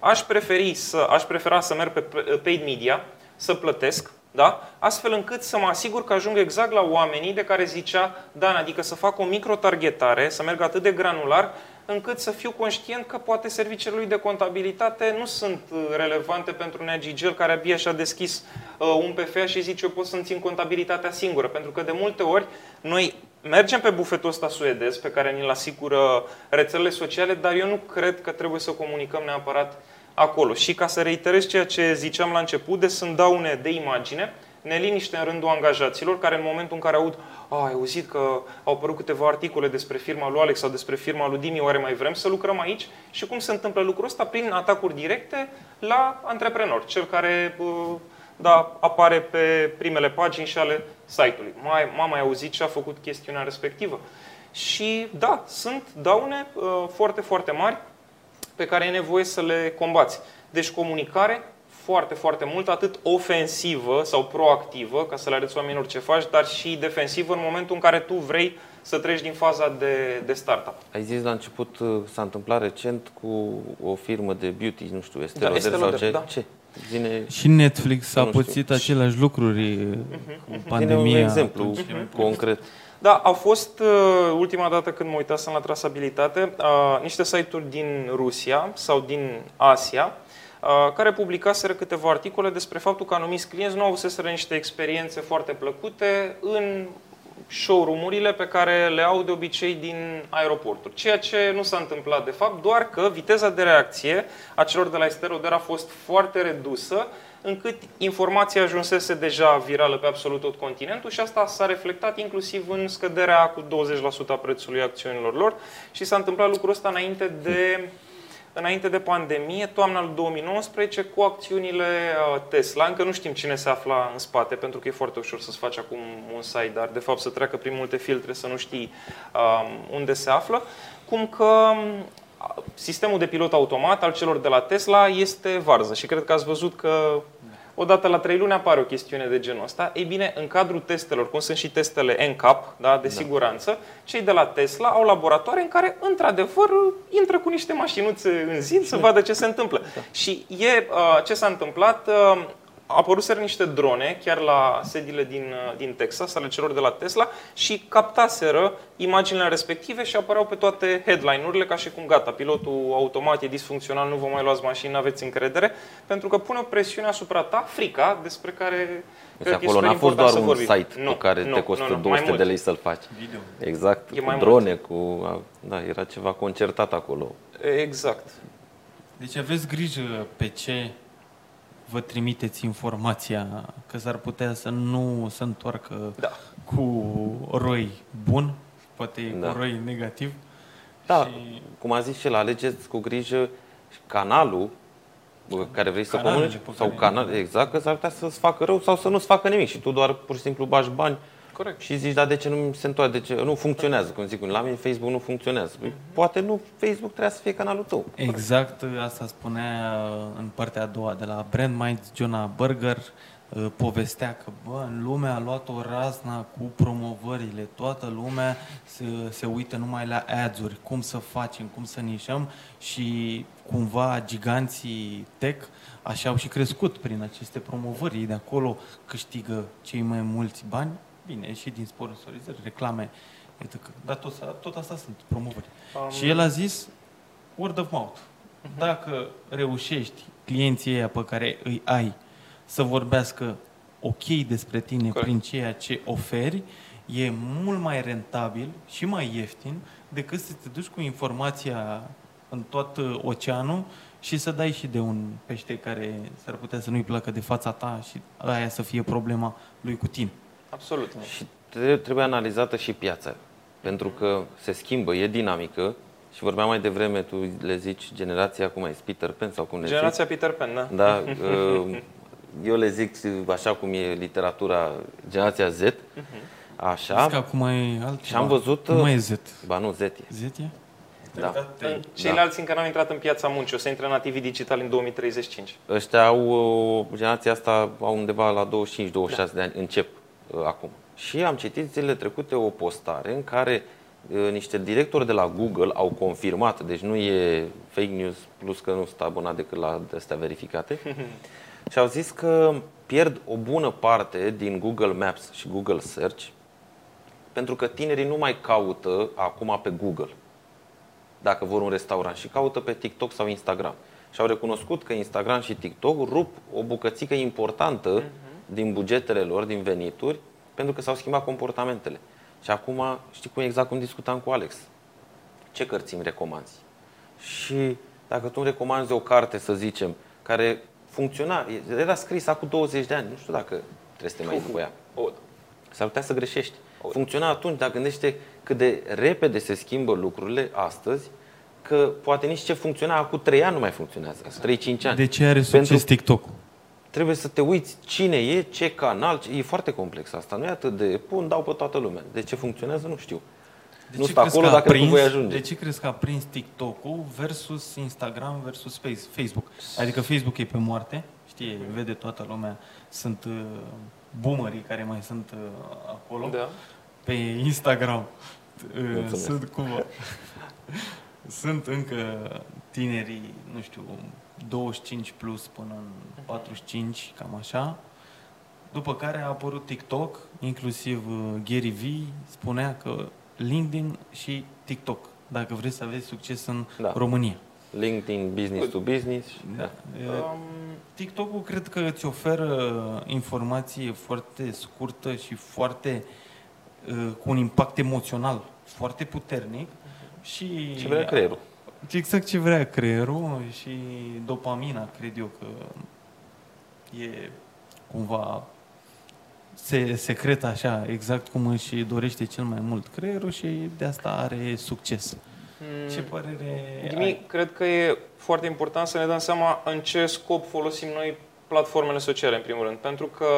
aș, preferi să, aș prefera să merg pe paid media, să plătesc, da? astfel încât să mă asigur că ajung exact la oamenii de care zicea Dan, adică să fac o microtargetare, să merg atât de granular, încât să fiu conștient că poate serviciile lui de contabilitate nu sunt uh, relevante pentru Neagigel, care abia și-a deschis uh, un PFA și zice eu pot să-mi țin contabilitatea singură. Pentru că de multe ori noi mergem pe bufetul ăsta suedez pe care ni-l asigură rețelele sociale, dar eu nu cred că trebuie să comunicăm neapărat acolo. Și ca să reiterez ceea ce ziceam la început, de sunt daune de imagine, neliniște în rândul angajaților, care în momentul în care aud, a, ai auzit că au apărut câteva articole despre firma lui Alex sau despre firma lui Dimi, oare mai vrem să lucrăm aici? Și cum se întâmplă lucrul ăsta? Prin atacuri directe la antreprenor, cel care da, apare pe primele pagini și ale site-ului. Mai, m-am mai auzit ce a făcut chestiunea respectivă. Și da, sunt daune uh, foarte, foarte mari pe care e nevoie să le combați. Deci comunicare foarte, foarte mult, atât ofensivă sau proactivă, ca să le arăți oamenilor ce faci, dar și defensivă în momentul în care tu vrei să treci din faza de, de startup. Ai zis la început, uh, s-a întâmplat recent cu o firmă de beauty, nu știu, Estée da, Lauder sau ce? Da. ce? Zine... Și Netflix a pățit aceleași lucruri uh-huh, cu pandemia. Zine un exemplu concret. Da, au fost uh, ultima dată când mă uitasem la trasabilitate uh, niște site-uri din Rusia sau din Asia uh, care publicaseră câteva articole despre faptul că anumiți clienți nu au avuseseră niște experiențe foarte plăcute în showroom-urile pe care le au de obicei din aeroporturi. Ceea ce nu s-a întâmplat de fapt, doar că viteza de reacție a celor de la Esteroder a fost foarte redusă, încât informația ajunsese deja virală pe absolut tot continentul și asta s-a reflectat inclusiv în scăderea cu 20% a prețului acțiunilor lor și s-a întâmplat lucrul ăsta înainte de înainte de pandemie, toamna lui 2019, cu acțiunile uh, Tesla. Încă nu știm cine se afla în spate, pentru că e foarte ușor să-ți faci acum un site, dar de fapt să treacă prin multe filtre să nu știi um, unde se află. Cum că um, sistemul de pilot automat al celor de la Tesla este varză și cred că ați văzut că odată la trei luni apare o chestiune de genul ăsta. Ei bine, în cadrul testelor, cum sunt și testele NCAP, da, de da. siguranță, cei de la Tesla au laboratoare în care, într-adevăr, intră cu niște mașinuțe în zi să vadă ce se întâmplă. Da. Și e, uh, ce s-a întâmplat, uh, apăruseră niște drone chiar la sediile din, uh, din Texas, ale celor de la Tesla, și captaseră imaginile respective și apăreau pe toate headline-urile ca și cum gata, pilotul automat e disfuncțional, nu vă mai luați mașini, aveți încredere, pentru că pune o presiune asupra ta, frica, despre care deci acolo n-a fost doar un vorbim. site nu, cu care nu, te costă nu, nu, 200 de lei să-l faci. Video. Exact, e cu drone, mult. cu... Da, era ceva concertat acolo. Exact. Deci aveți grijă pe ce vă trimiteți informația că s-ar putea să nu se întoarcă da. cu roi bun, poate da. cu roi negativ. Da, și... cum a zis și el, alegeți cu grijă canalul care vrei să comunici sau canal, exact, că s-ar putea să-ți facă rău sau să nu-ți facă nimic și tu doar pur și simplu bași bani Corect. Și zici, da, de ce nu se întoarce, de ce nu funcționează, cum zic, la mine Facebook nu funcționează. Mm-hmm. Poate nu Facebook trebuie să fie canalul tău. Exact, asta spunea uh, în partea a doua de la Brandmind, Jonah Berger, uh, povestea că bă, în lume a luat o razna cu promovările, toată lumea se, se uită numai la ads-uri, cum să facem, cum să nișăm și cumva giganții tech așa au și crescut prin aceste promovări. De acolo câștigă cei mai mulți bani bine, și din sponsorizări, reclame, etc. Dar tot, tot asta sunt promovări. Um... Și el a zis word of mouth. Uh-huh. Dacă reușești clienții ăia pe care îi ai să vorbească ok despre tine Corect. prin ceea ce oferi, e mult mai rentabil și mai ieftin decât să te duci cu informația în tot oceanul și să dai și de un pește care s-ar putea să nu-i placă de fața ta și aia să fie problema lui cu tine. Absolut. Și trebuie analizată și piața. Pentru că se schimbă, e dinamică și vorbeam mai devreme, tu le zici generația, cum ai Peter Pan sau cum le Generația zici? Peter Pan, da. Da, uh, eu le zic așa cum e literatura generația Z, mhm. așa. Zic acum e altceva. Și am văzut... Nu mai e Z. Ba nu, Z e. Z e? Da. Ceilalți da. încă n-au intrat în piața muncii, o să intre nativi digital în 2035. Ăștia au, uh, generația asta au undeva la 25-26 da. de ani, încep Uh, acum. Și am citit zilele trecute o postare în care uh, niște directori de la Google au confirmat, deci nu e fake news plus că nu sunt abonat decât la astea verificate, și au zis că pierd o bună parte din Google Maps și Google Search pentru că tinerii nu mai caută acum pe Google dacă vor un restaurant și caută pe TikTok sau Instagram. Și au recunoscut că Instagram și TikTok rup o bucățică importantă uh-huh din bugetele lor, din venituri, pentru că s-au schimbat comportamentele. Și acum, știi cum exact cum discutam cu Alex. Ce cărți îmi recomanzi? Și dacă tu îmi recomanzi o carte, să zicem, care funcționa, era scris acum 20 de ani, nu știu dacă trebuie să te mai iei după ea. S-ar putea să greșești. Funcționa atunci, dar gândește cât de repede se schimbă lucrurile astăzi, că poate nici ce funcționa acum 3 ani nu mai funcționează, 3-5 ani. De ce are succes Pentru... TikTok-ul? Trebuie să te uiți cine e, ce canal, e foarte complex asta, nu e atât de, pun, dau pe toată lumea. De ce funcționează, nu știu. De nu stă acolo dacă prins, nu voi ajunge. De ce crezi că a prins TikTok-ul versus Instagram versus Facebook? Adică Facebook e pe moarte, știe, vede toată lumea, sunt uh, boomerii care mai sunt uh, acolo. Da. Pe Instagram uh, sunt cum sunt încă tinerii, nu știu, 25 plus până în 45, cam așa. După care a apărut TikTok, inclusiv uh, Gary Vee spunea că LinkedIn și TikTok, dacă vreți să aveți succes în da. România. LinkedIn business to business. Da. da. Um, TikTok-ul cred că îți oferă informație foarte scurtă și foarte uh, cu un impact emoțional foarte puternic și ce vrea creierul. Exact ce vrea creierul și dopamina, cred eu că e cumva se secretă așa, exact cum își dorește cel mai mult creierul și de asta are succes. Hmm. Ce părere Dimi, ai? cred că e foarte important să ne dăm seama în ce scop folosim noi platformele sociale, în primul rând. Pentru că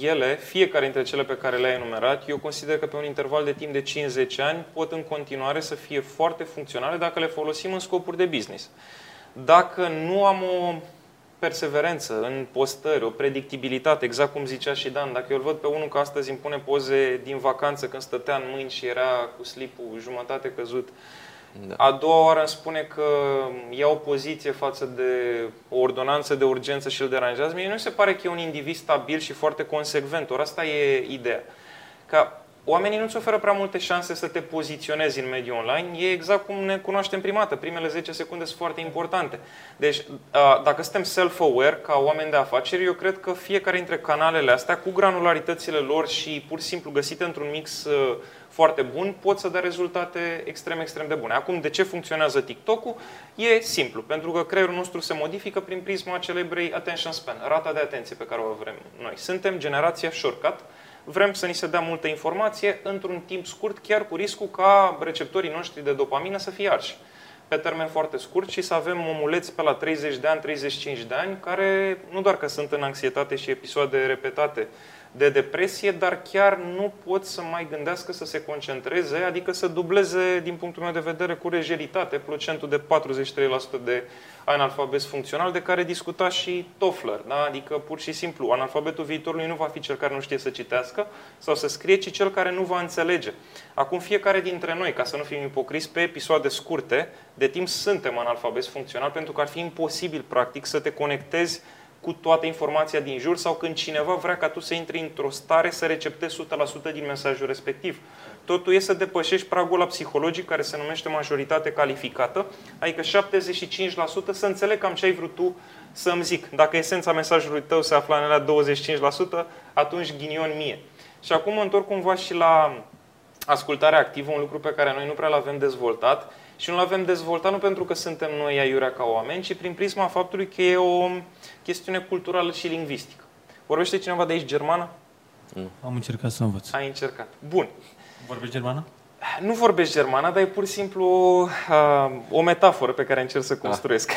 ele, fiecare dintre cele pe care le-ai enumerat, eu consider că pe un interval de timp de 5-10 ani pot în continuare să fie foarte funcționale dacă le folosim în scopuri de business. Dacă nu am o perseverență în postări, o predictibilitate, exact cum zicea și Dan. Dacă eu îl văd pe unul că astăzi îmi pune poze din vacanță când stătea în mâini și era cu slipul jumătate căzut, da. a doua oară îmi spune că ia o poziție față de o ordonanță de urgență și îl deranjează, mie nu se pare că e un individ stabil și foarte consecvent. Ori asta e ideea. Ca oamenii nu-ți oferă prea multe șanse să te poziționezi în mediul online. E exact cum ne cunoaștem prima dată. Primele 10 secunde sunt foarte importante. Deci, dacă suntem self-aware ca oameni de afaceri, eu cred că fiecare dintre canalele astea, cu granularitățile lor și pur și simplu găsite într-un mix foarte bun, pot să dea rezultate extrem, extrem de bune. Acum, de ce funcționează TikTok-ul? E simplu, pentru că creierul nostru se modifică prin prisma celebrei attention span, rata de atenție pe care o vrem noi. Suntem generația shortcut, vrem să ni se dea multă informație într-un timp scurt, chiar cu riscul ca receptorii noștri de dopamină să fie arși pe termen foarte scurt și să avem omuleți pe la 30 de ani, 35 de ani, care nu doar că sunt în anxietate și episoade repetate de depresie, dar chiar nu pot să mai gândească să se concentreze, adică să dubleze, din punctul meu de vedere, cu rejeritate procentul de 43% de analfabet funcțional de care discuta și Toffler. Da? Adică, pur și simplu, analfabetul viitorului nu va fi cel care nu știe să citească sau să scrie, ci cel care nu va înțelege. Acum, fiecare dintre noi, ca să nu fim ipocriți, pe episoade scurte, de timp suntem analfabeti funcțional, pentru că ar fi imposibil, practic, să te conectezi cu toată informația din jur sau când cineva vrea ca tu să intri într-o stare să receptezi 100% din mesajul respectiv. Totul e să depășești pragul la psihologic care se numește majoritate calificată, adică 75% să înțeleg cam ce ai vrut tu să-mi zic. Dacă esența mesajului tău se află în la 25%, atunci ghinion mie. Și acum mă întorc cumva și la ascultarea activă, un lucru pe care noi nu prea l-avem dezvoltat și nu-l avem dezvoltat nu pentru că suntem noi aiurea ca oameni, ci prin prisma faptului că e o chestiune culturală și lingvistică. Vorbește cineva de aici germană? Nu. Am încercat să învăț. Ai încercat. Bun. Vorbești germană? Nu vorbești germană, dar e pur și simplu uh, o metaforă pe care încerc să ah. construiesc.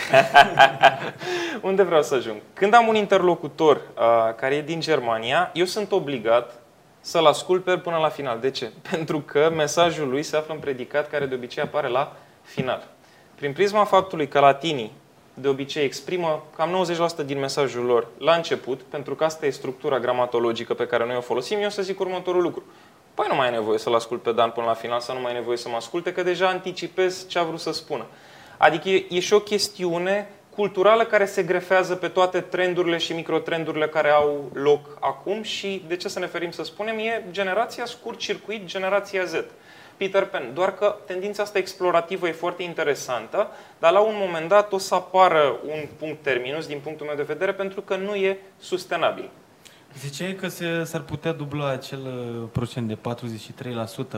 Unde vreau să ajung? Când am un interlocutor uh, care e din Germania, eu sunt obligat să-l ascult pe el până la final. De ce? Pentru că mesajul lui se află în predicat care de obicei apare la final. Prin prisma faptului că latinii de obicei exprimă cam 90% din mesajul lor la început, pentru că asta e structura gramatologică pe care noi o folosim, eu să zic următorul lucru. Păi nu mai e nevoie să-l ascult pe Dan până la final, sau nu mai e nevoie să mă asculte, că deja anticipez ce a vrut să spună. Adică e, e și o chestiune culturală care se grefează pe toate trendurile și microtrendurile care au loc acum și de ce să ne ferim să spunem, e generația scurt circuit, generația Z. Peter Pan. Doar că tendința asta explorativă e foarte interesantă, dar la un moment dat o să apară un punct terminus din punctul meu de vedere pentru că nu e sustenabil. Ziceai că se, s-ar putea dubla acel uh, procent de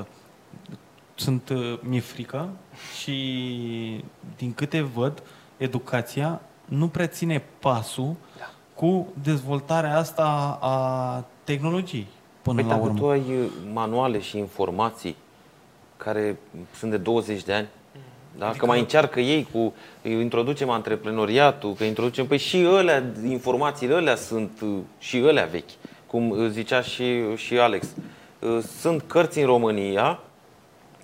43%. Sunt, uh, mi-e frică și din câte văd, educația nu prea ține pasul da. cu dezvoltarea asta a tehnologiei. Până păi la urmă. tu ai uh, manuale și informații care sunt de 20 de ani, da? Adică... Că mai încearcă ei cu, introducem antreprenoriatul, că introducem, păi și ălea, informațiile alea sunt uh, și ălea vechi, cum zicea și, și Alex. Uh, sunt cărți în România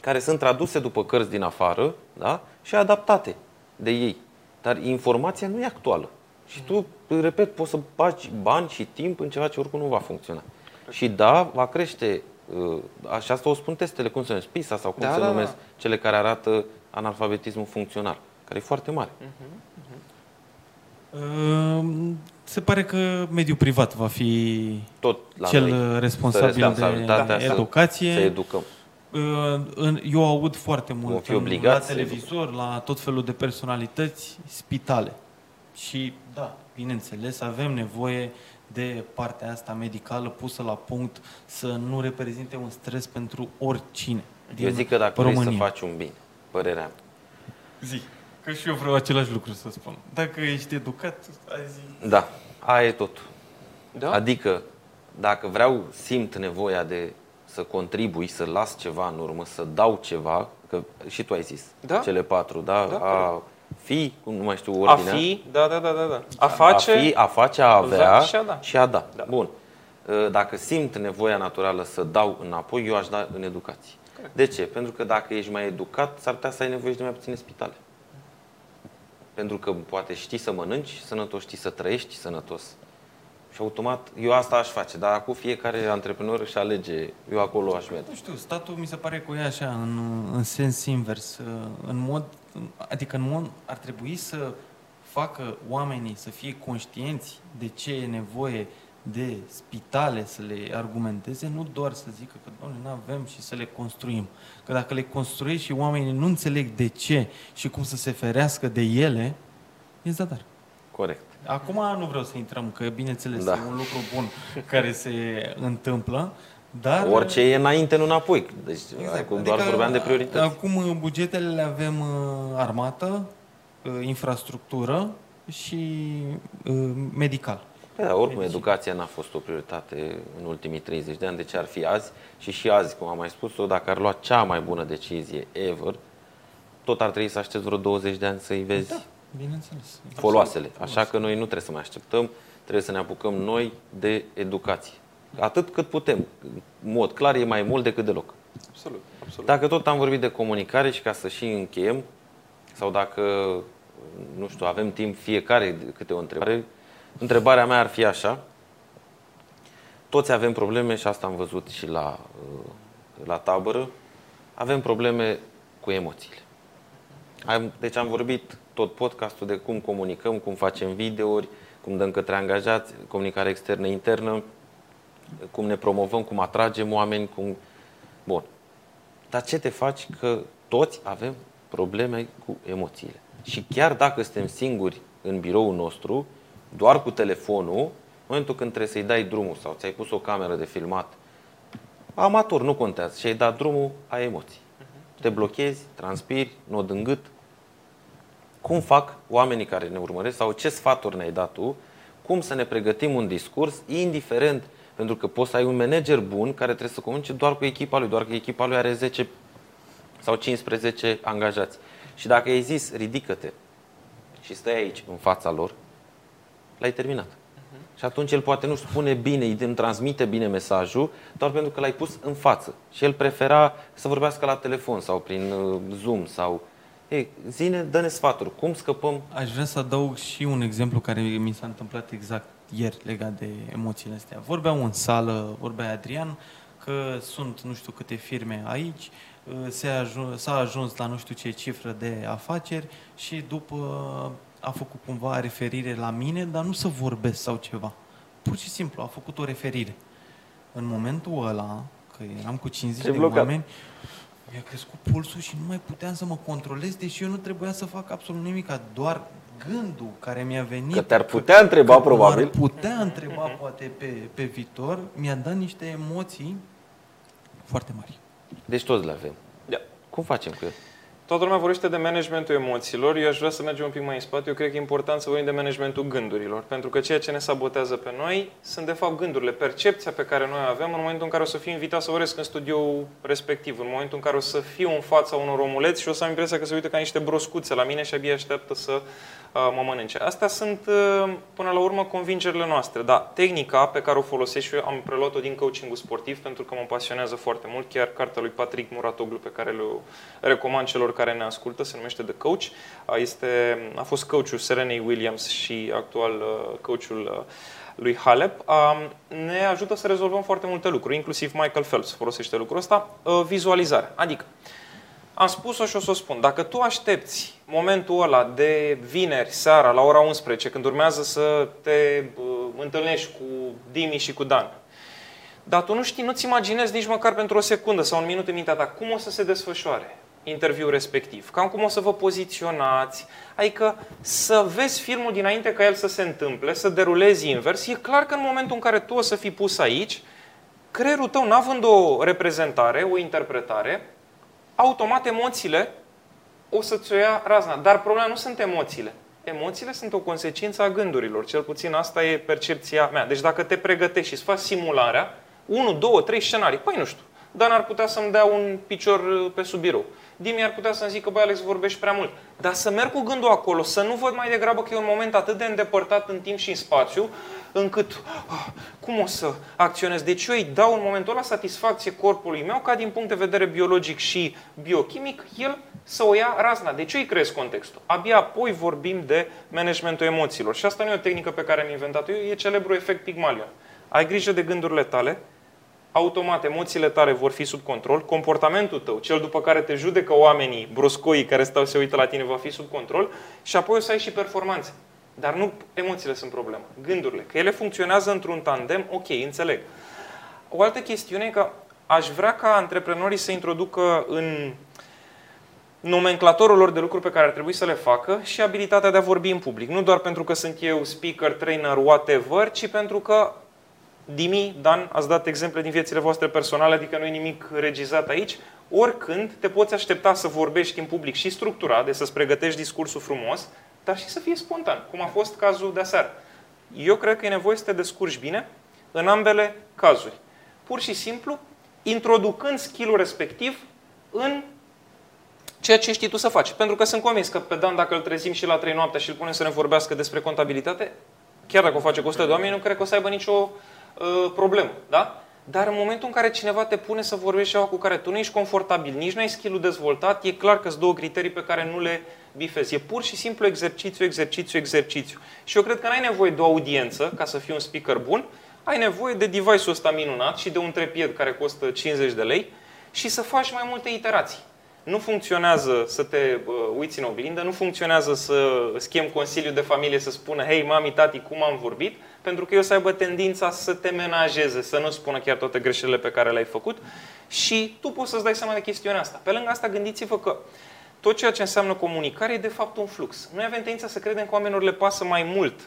care sunt traduse după cărți din afară da? și adaptate de ei. Dar informația nu e actuală. Și tu, repet, poți să bagi bani și timp în ceva ce oricum nu va funcționa. Și da, va crește, uh, așa asta o spun testele, cum se numesc, PISA sau cum da, se da, numesc, da. cele care arată analfabetismul funcțional, care e foarte mare. Uh-huh. Uh-huh. Se pare că mediul privat va fi Tot la cel noi. responsabil de educație. Să educăm. Eu aud foarte mult fi la televizor, la tot felul de personalități, spitale. Și da, bineînțeles, avem nevoie de partea asta medicală pusă la punct să nu reprezinte un stres pentru oricine. Eu zic că dacă România. vrei să faci un bine, părerea mea. Zi, că și eu vreau același lucru să spun. Dacă ești educat, ai zi. Da, aia e tot. Da? Adică, dacă vreau, simt nevoia de să contribui, să las ceva în urmă, să dau ceva, că și tu ai zis, da? cele patru, da? da a fi, cum nu mai știu ordinea. A fi, da, da, da, da. da. A face, a, fi, a face, a avea și a da. Și a da. da. Bun. Ă, dacă simt nevoia naturală să dau înapoi, eu aș da în educație. Corect. De ce? Pentru că dacă ești mai educat, s-ar putea să ai nevoie de mai puține spitale. Pentru că poate știi să mănânci sănătos, știi să trăiești sănătos. Și automat, eu asta aș face, dar acum fiecare antreprenor își alege, eu acolo aș merge. Nu știu, statul mi se pare că e așa, în, în sens invers, în mod, adică în mod ar trebui să facă oamenii să fie conștienți de ce e nevoie de spitale să le argumenteze, nu doar să zică că, doamne, nu avem și să le construim. Că dacă le construiești și oamenii nu înțeleg de ce și cum să se ferească de ele, e zadar. Corect. Acum nu vreau să intrăm, că bineînțeles da. e un lucru bun care se întâmplă, dar... Orice e înainte, nu înapoi. Deci exact. acum doar adică, vorbeam de priorități. Acum bugetele le avem uh, armată, uh, infrastructură și uh, medical. Păi da, oricum educația n-a fost o prioritate în ultimii 30 de ani, de ce ar fi azi? Și și azi, cum am mai spus-o, dacă ar lua cea mai bună decizie ever, tot ar trebui să aștepți vreo 20 de ani să-i vezi da. Bineînțeles. Foloasele. Așa că noi nu trebuie să mai așteptăm, trebuie să ne apucăm noi de educație. Atât cât putem. În mod clar, e mai mult decât deloc. Absolut, absolut. Dacă tot am vorbit de comunicare și ca să și încheiem, sau dacă, nu știu, avem timp fiecare câte o întrebare, întrebarea mea ar fi așa. Toți avem probleme și asta am văzut și la, la tabără. Avem probleme cu emoțiile. Deci am vorbit tot podcastul de cum comunicăm, cum facem videouri, cum dăm către angajați, comunicare externă, internă, cum ne promovăm, cum atragem oameni, cum... Bun. Dar ce te faci că toți avem probleme cu emoțiile. Și chiar dacă suntem singuri în biroul nostru, doar cu telefonul, în momentul când trebuie să-i dai drumul sau ți-ai pus o cameră de filmat, amator, nu contează, și ai dat drumul, ai emoții. Te blochezi, transpiri, nod în gât, cum fac oamenii care ne urmăresc sau ce sfaturi ne-ai dat tu, cum să ne pregătim un discurs, indiferent, pentru că poți să ai un manager bun care trebuie să comunice doar cu echipa lui, doar că echipa lui are 10 sau 15 angajați. Și dacă ai zis, ridică-te și stai aici, în fața lor, l-ai terminat. Uh-huh. Și atunci el poate nu spune bine, îi transmite bine mesajul, doar pentru că l-ai pus în față. Și el prefera să vorbească la telefon sau prin uh, Zoom sau ei, zine, dă-ne sfaturi. Cum scăpăm? Aș vrea să adaug și un exemplu care mi s-a întâmplat exact ieri legat de emoțiile astea. Vorbeam în sală, vorbea Adrian, că sunt nu știu câte firme aici, s-a ajuns la nu știu ce cifră de afaceri și după a făcut cumva referire la mine, dar nu să vorbesc sau ceva. Pur și simplu, a făcut o referire. În momentul ăla, că eram cu 50 de oameni, mi-a crescut pulsul și nu mai puteam să mă controlez, deși eu nu trebuia să fac absolut nimic, doar gândul care mi-a venit... Că te-ar putea întreba, că probabil. putea întreba, poate, pe, pe viitor, mi-a dat niște emoții foarte mari. Deci toți le avem. Da. Cum facem cu el? Toată lumea vorbește de managementul emoțiilor, eu aș vrea să mergem un pic mai în spate. Eu cred că e important să vorbim de managementul gândurilor, pentru că ceea ce ne sabotează pe noi sunt de fapt gândurile, percepția pe care noi avem în momentul în care o să fiu invitat să vorbesc în studioul respectiv, în momentul în care o să fiu în fața unor omuleți și o să am impresia că se uită ca niște broscuțe la mine și abia așteaptă să mă mănânce. Astea sunt, uh, până la urmă, convingerile noastre. Da, tehnica pe care o folosesc și eu am preluat-o din coaching sportiv pentru că mă pasionează foarte mult. Chiar cartea lui Patrick Muratoglu, pe care le recomand celor care ne ascultă, se numește The Coach. Este, a fost coachul Serenei Williams și actual uh, coachul lui Halep, ne ajută să rezolvăm foarte multe lucruri, inclusiv Michael Phelps folosește lucrul ăsta, vizualizare. Adică, am spus-o și o să o spun. Dacă tu aștepți momentul ăla de vineri, seara, la ora 11, când urmează să te uh, întâlnești cu Dimi și cu Dan, dar tu nu știi, nu-ți imaginezi nici măcar pentru o secundă sau un minut în mintea ta cum o să se desfășoare interviul respectiv, cam cum o să vă poziționați, adică să vezi filmul dinainte ca el să se întâmple, să derulezi invers, e clar că în momentul în care tu o să fii pus aici, creierul tău, n-având o reprezentare, o interpretare, automat emoțiile o să-ți o ia razna. Dar problema nu sunt emoțiile. Emoțiile sunt o consecință a gândurilor. Cel puțin asta e percepția mea. Deci dacă te pregătești și îți faci simularea, 1, 2, 3 scenarii, păi nu știu, Dan ar putea să-mi dea un picior uh, pe sub birou. Dimi ar putea să-mi zică, băi Alex, vorbești prea mult. Dar să merg cu gândul acolo, să nu văd mai degrabă că e un moment atât de îndepărtat în timp și în spațiu, încât ah, cum o să acționez? Deci eu îi dau în momentul ăla satisfacție corpului meu ca din punct de vedere biologic și biochimic, el să o ia razna. Deci eu îi creez contextul. Abia apoi vorbim de managementul emoțiilor. Și asta nu e o tehnică pe care am inventat eu, e celebrul efect Pygmalion. Ai grijă de gândurile tale, automat emoțiile tale vor fi sub control, comportamentul tău, cel după care te judecă oamenii broscoii care stau se uită la tine, va fi sub control și apoi o să ai și performanțe. Dar nu emoțiile sunt problema, gândurile. Că ele funcționează într-un tandem, ok, înțeleg. O altă chestiune e că aș vrea ca antreprenorii să introducă în nomenclatorul lor de lucruri pe care ar trebui să le facă și abilitatea de a vorbi în public. Nu doar pentru că sunt eu speaker, trainer, whatever, ci pentru că Dimi, Dan, ați dat exemple din viețile voastre personale, adică nu e nimic regizat aici. Oricând te poți aștepta să vorbești în public și structurat, de să-ți pregătești discursul frumos, dar și să fie spontan, cum a fost cazul de aseară. Eu cred că e nevoie să te descurci bine în ambele cazuri. Pur și simplu, introducând skill-ul respectiv în ceea ce știi tu să faci. Pentru că sunt convins că pe Dan, dacă îl trezim și la 3 noaptea și îl punem să ne vorbească despre contabilitate, chiar dacă o face cu 100 de oameni, nu cred că o să aibă nicio uh, problemă. Da? Dar în momentul în care cineva te pune să vorbești ceva cu care tu nu ești confortabil, nici nu ai skill dezvoltat, e clar că sunt două criterii pe care nu le bifezi. E pur și simplu exercițiu, exercițiu, exercițiu. Și eu cred că n-ai nevoie de o audiență ca să fii un speaker bun, ai nevoie de device-ul ăsta minunat și de un trepied care costă 50 de lei și să faci mai multe iterații. Nu funcționează să te uh, uiți în oglindă, nu funcționează să schem consiliul de familie să spună hei, mami, tati, cum am vorbit, pentru că eu să aibă tendința să te menajeze, să nu spună chiar toate greșelile pe care le-ai făcut și tu poți să-ți dai seama de chestiunea asta. Pe lângă asta, gândiți-vă că tot ceea ce înseamnă comunicare e de fapt un flux. Noi avem tendința să credem că oamenilor le pasă mai mult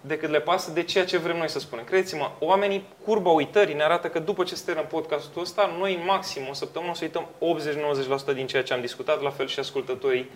decât le pasă de ceea ce vrem noi să spunem. Credeți-mă, oamenii, curba uitării ne arată că după ce în podcastul ăsta, noi maxim o săptămână o să uităm 80-90% din ceea ce am discutat, la fel și ascultătorii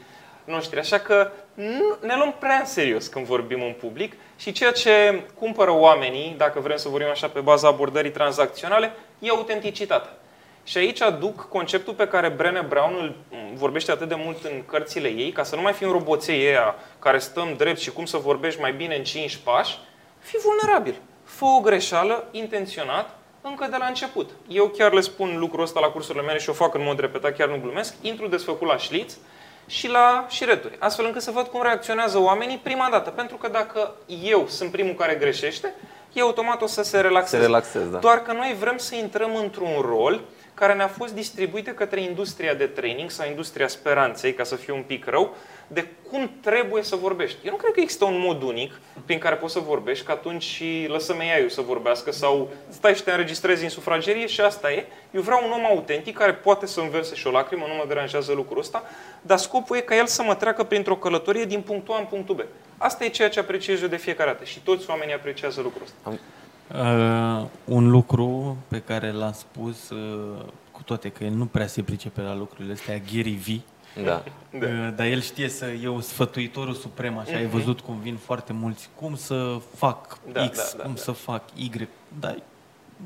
noștri. Așa că nu, ne luăm prea în serios când vorbim în public și ceea ce cumpără oamenii, dacă vrem să vorbim așa pe baza abordării tranzacționale, e autenticitatea. Și aici aduc conceptul pe care Brené Brown îl vorbește atât de mult în cărțile ei, ca să nu mai fim roboței ea care stăm drept și cum să vorbești mai bine în 5 pași, fi vulnerabil. Fă o greșeală intenționat încă de la început. Eu chiar le spun lucrul ăsta la cursurile mele și o fac în mod repetat, chiar nu glumesc, intru desfăcut la șliț și la șireturi, astfel încât să văd cum reacționează oamenii prima dată. Pentru că dacă eu sunt primul care greșește, eu automat o să se relaxeze. Se relaxez, da. Doar că noi vrem să intrăm într-un rol care ne-a fost distribuită către industria de training sau industria speranței, ca să fiu un pic rău, de cum trebuie să vorbești. Eu nu cred că există un mod unic prin care poți să vorbești, că atunci și lăsăm ei să vorbească sau stai și te înregistrezi în sufragerie și asta e. Eu vreau un om autentic care poate să înverse și o lacrimă, nu mă deranjează lucrul ăsta, dar scopul e ca el să mă treacă printr-o călătorie din punctul A în punctul B. Asta e ceea ce apreciez eu de fiecare dată și toți oamenii apreciază lucrul ăsta. Uh, un lucru pe care l-am spus, uh, cu toate că el nu prea se pricepe la lucrurile astea, Gary V. Da. Uh, dar el știe să e un sfătuitorul suprem, așa, uh-huh. ai mhm. văzut cum vin foarte mulți, cum să fac da, X, da, da, cum da. să fac Y, dar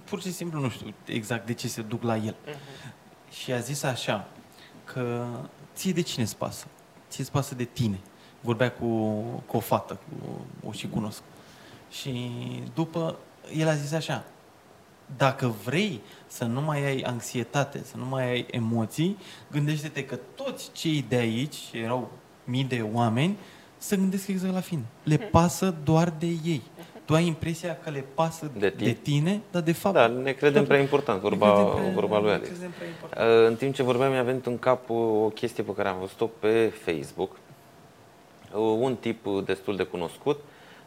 pur și simplu nu știu exact de ce se duc la el. Uh-huh. Și a zis așa, că ție de cine îți pasă? Ție îți pasă de tine. vorbea cu, cu o fată, cu, o și cunosc. Și după, el a zis așa, dacă vrei să nu mai ai anxietate, să nu mai ai emoții, gândește-te că toți cei de aici, erau mii de oameni, să gândesc exact la fine. Le mhm. pasă doar de ei. Tu ai impresia că le pasă de tine, de tine dar de fapt... Da, ne credem prea important, vorba, prea, vorba lui Alex. Uh, în timp ce vorbeam, mi-a venit în cap o chestie pe care am văzut-o pe Facebook. Uh, un tip destul de cunoscut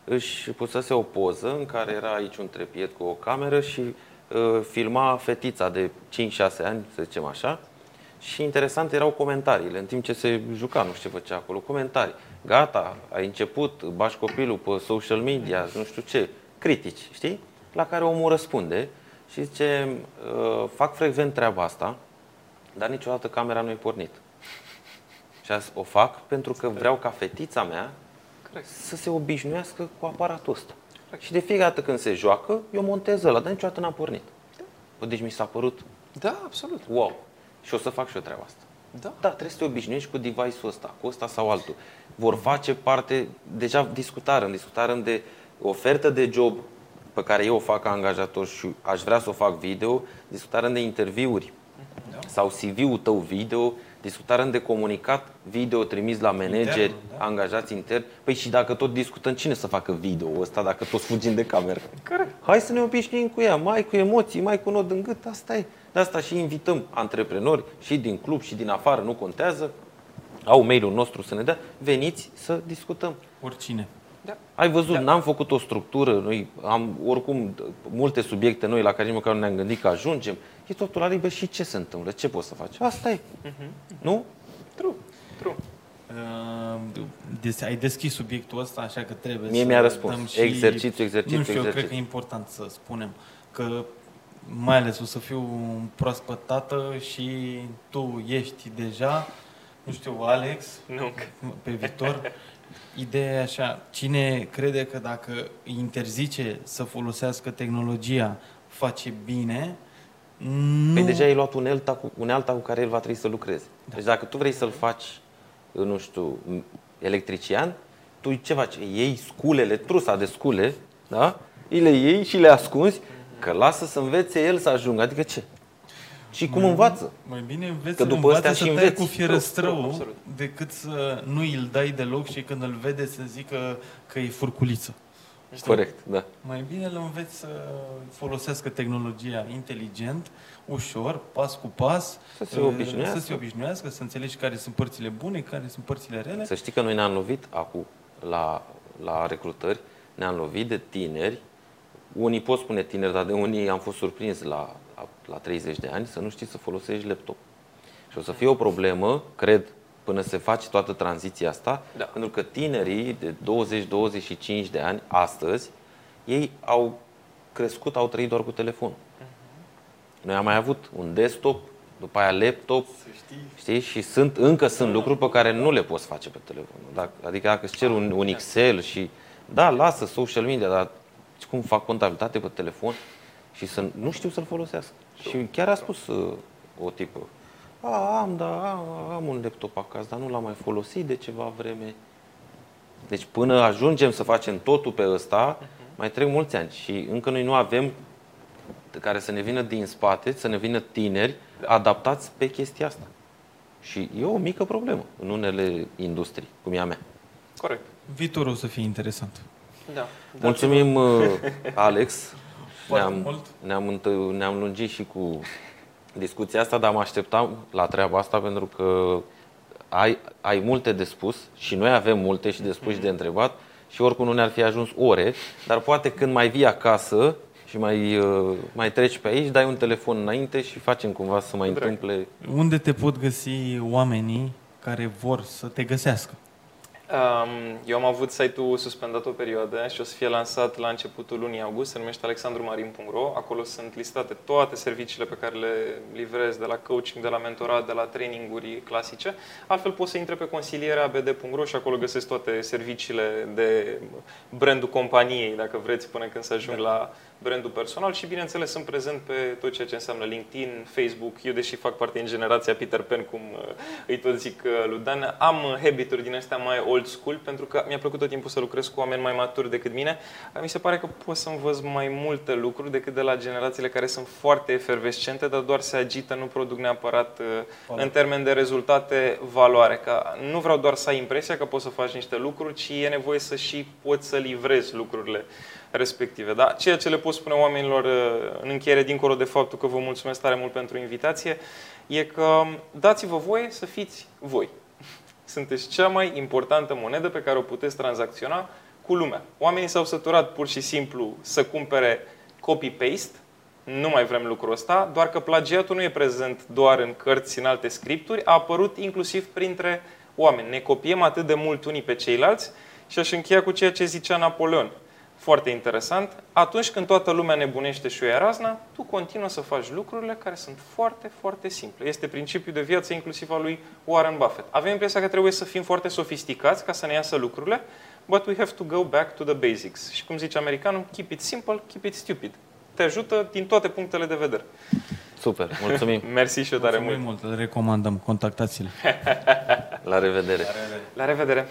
își pusese o poză în care era aici un trepied cu o cameră și uh, filma fetița de 5-6 ani, să zicem așa, și interesant erau comentariile în timp ce se juca, nu știu ce făcea acolo, comentarii. Gata, ai început, bași copilul pe social media, nu știu ce, critici, știi? La care omul răspunde și zice, uh, fac frecvent treaba asta, dar niciodată camera nu e pornit. Și azi o fac pentru că vreau ca fetița mea să se obișnuiască cu aparatul ăsta. Și de fiecare dată când se joacă, eu montez ăla, dar niciodată n-am pornit. Da. Deci mi s-a părut... Da, absolut. Wow. Și o să fac și eu treaba asta. Da. da, trebuie să te obișnuiești cu device-ul ăsta, cu ăsta sau altul. Vor face parte, deja discutarăm, discutarăm de ofertă de job pe care eu o fac ca angajator și aș vrea să o fac video, discutarăm de interviuri da. sau CV-ul tău video, discutarăm de comunicat video trimis la manageri, intern, da? angajați interni. Păi și dacă tot discutăm, cine să facă video ăsta dacă toți fugim de cameră? Corect. Hai să ne obișnuim cu ea, mai cu emoții, mai cu nod în gât, asta e. De asta și invităm antreprenori și din club și din afară, nu contează, au mail-ul nostru să ne dea, veniți să discutăm. Oricine. Da. Ai văzut, da. n-am făcut o structură, noi am oricum multe subiecte noi la care nici măcar nu ne-am gândit că ajungem. E totul la liber și ce se întâmplă? Ce poți să faci? Asta e. Uh-huh. Nu? True. True. Uh, ai deschis subiectul ăsta, așa că trebuie Mie să mi-a răspuns. Și, exercițiu, exercițiu, Nu știu, exercițiu. eu cred că e important să spunem că mai ales o să fiu un proaspăt tată și tu ești deja, nu știu, Alex, nu. pe viitor. Ideea e așa, cine crede că dacă interzice să folosească tehnologia, face bine, nu... Păi deja ai luat unealta cu, unealta cu care el va trebui să lucreze. Da. Deci dacă tu vrei să-l faci, nu știu, electrician, tu ce faci? Iei sculele, trusa de scule, da? Îi le iei și le ascunzi Că lasă să învețe el să ajungă. Adică ce? Și cum mai, învață? Mai bine înveți că după învață să tai cu fierăstrău decât să nu îl dai deloc și când îl vede să zică că e furculiță. Știi? Corect, da. Mai bine îl înveți să folosească tehnologia inteligent, ușor, pas cu pas, să se obișnuiască, să, se obișnuiască, să înțelegi care sunt părțile bune, care sunt părțile rele. Să știi că noi ne-am lovit acum la, la recrutări, ne-am lovit de tineri unii pot spune tineri, dar de unii am fost surprins la, la 30 de ani să nu știi să folosești laptop. Și o să fie o problemă, cred, până se face toată tranziția asta, da. pentru că tinerii de 20-25 de ani, astăzi, ei au crescut, au trăit doar cu telefon. Uh-huh. Noi am mai avut un desktop, după aia laptop, știi? Și sunt, încă sunt lucruri pe care nu le poți face pe telefon. Adică dacă îți cer un, un Excel și, da, lasă social media, dar cum fac contabilitate pe telefon și să nu știu să-l folosesc. Și chiar a spus uh, o tipă, a, am, da, am, am un laptop acasă, dar nu l-am mai folosit de ceva vreme. Deci până ajungem să facem totul pe ăsta, uh-huh. mai trec mulți ani și încă noi nu avem care să ne vină din spate, să ne vină tineri adaptați pe chestia asta. Și e o mică problemă în unele industrii, cum e a mea. Corect. Viitorul o să fie interesant. Da. Mulțumim, uh, Alex. Ne-am, ne-am, ne-am lungit și cu discuția asta, dar mă așteptam la treaba asta pentru că ai, ai multe de spus și noi avem multe și de spus și de întrebat și oricum nu ne-ar fi ajuns ore, dar poate când mai vii acasă și mai, uh, mai treci pe aici, dai un telefon înainte și facem cumva să mai Drag. întâmple. Unde te pot găsi oamenii care vor să te găsească? Eu am avut site-ul suspendat o perioadă și o să fie lansat la începutul lunii august, se numește alexandrumarin.ro. Acolo sunt listate toate serviciile pe care le livrez, de la coaching, de la mentorat, de la traininguri clasice. Altfel poți să intre pe consiliereabd.ro și acolo găsesc toate serviciile de brandul companiei, dacă vreți, până când să ajung la brandul personal și, bineînțeles, sunt prezent pe tot ceea ce înseamnă LinkedIn, Facebook. Eu, deși fac parte din generația Peter Pan, cum uh, îi tot zic uh, lui Dan, am habituri din astea mai old school, pentru că mi-a plăcut tot timpul să lucrez cu oameni mai maturi decât mine. Mi se pare că pot să învăț mai multe lucruri decât de la generațiile care sunt foarte efervescente, dar doar se agită, nu produc neapărat uh, în termen de rezultate valoare. Că nu vreau doar să ai impresia că poți să faci niște lucruri, ci e nevoie să și poți să livrezi lucrurile respective. Da? Ceea ce le pot spune oamenilor uh, în încheiere, dincolo de faptul că vă mulțumesc tare mult pentru invitație, e că um, dați-vă voie să fiți voi. Sunteți cea mai importantă monedă pe care o puteți tranzacționa cu lumea. Oamenii s-au săturat pur și simplu să cumpere copy-paste, nu mai vrem lucrul ăsta, doar că plagiatul nu e prezent doar în cărți, în alte scripturi, a apărut inclusiv printre oameni. Ne copiem atât de mult unii pe ceilalți și aș încheia cu ceea ce zicea Napoleon foarte interesant, atunci când toată lumea nebunește și o ia razna, tu continuă să faci lucrurile care sunt foarte, foarte simple. Este principiul de viață inclusiv al lui Warren Buffett. Avem impresia că trebuie să fim foarte sofisticați ca să ne iasă lucrurile, but we have to go back to the basics. Și cum zice americanul, keep it simple, keep it stupid. Te ajută din toate punctele de vedere. Super, mulțumim. Mersi și eu tare mult. mult. Le recomandăm, contactați-le. La revedere. La revedere. La revedere.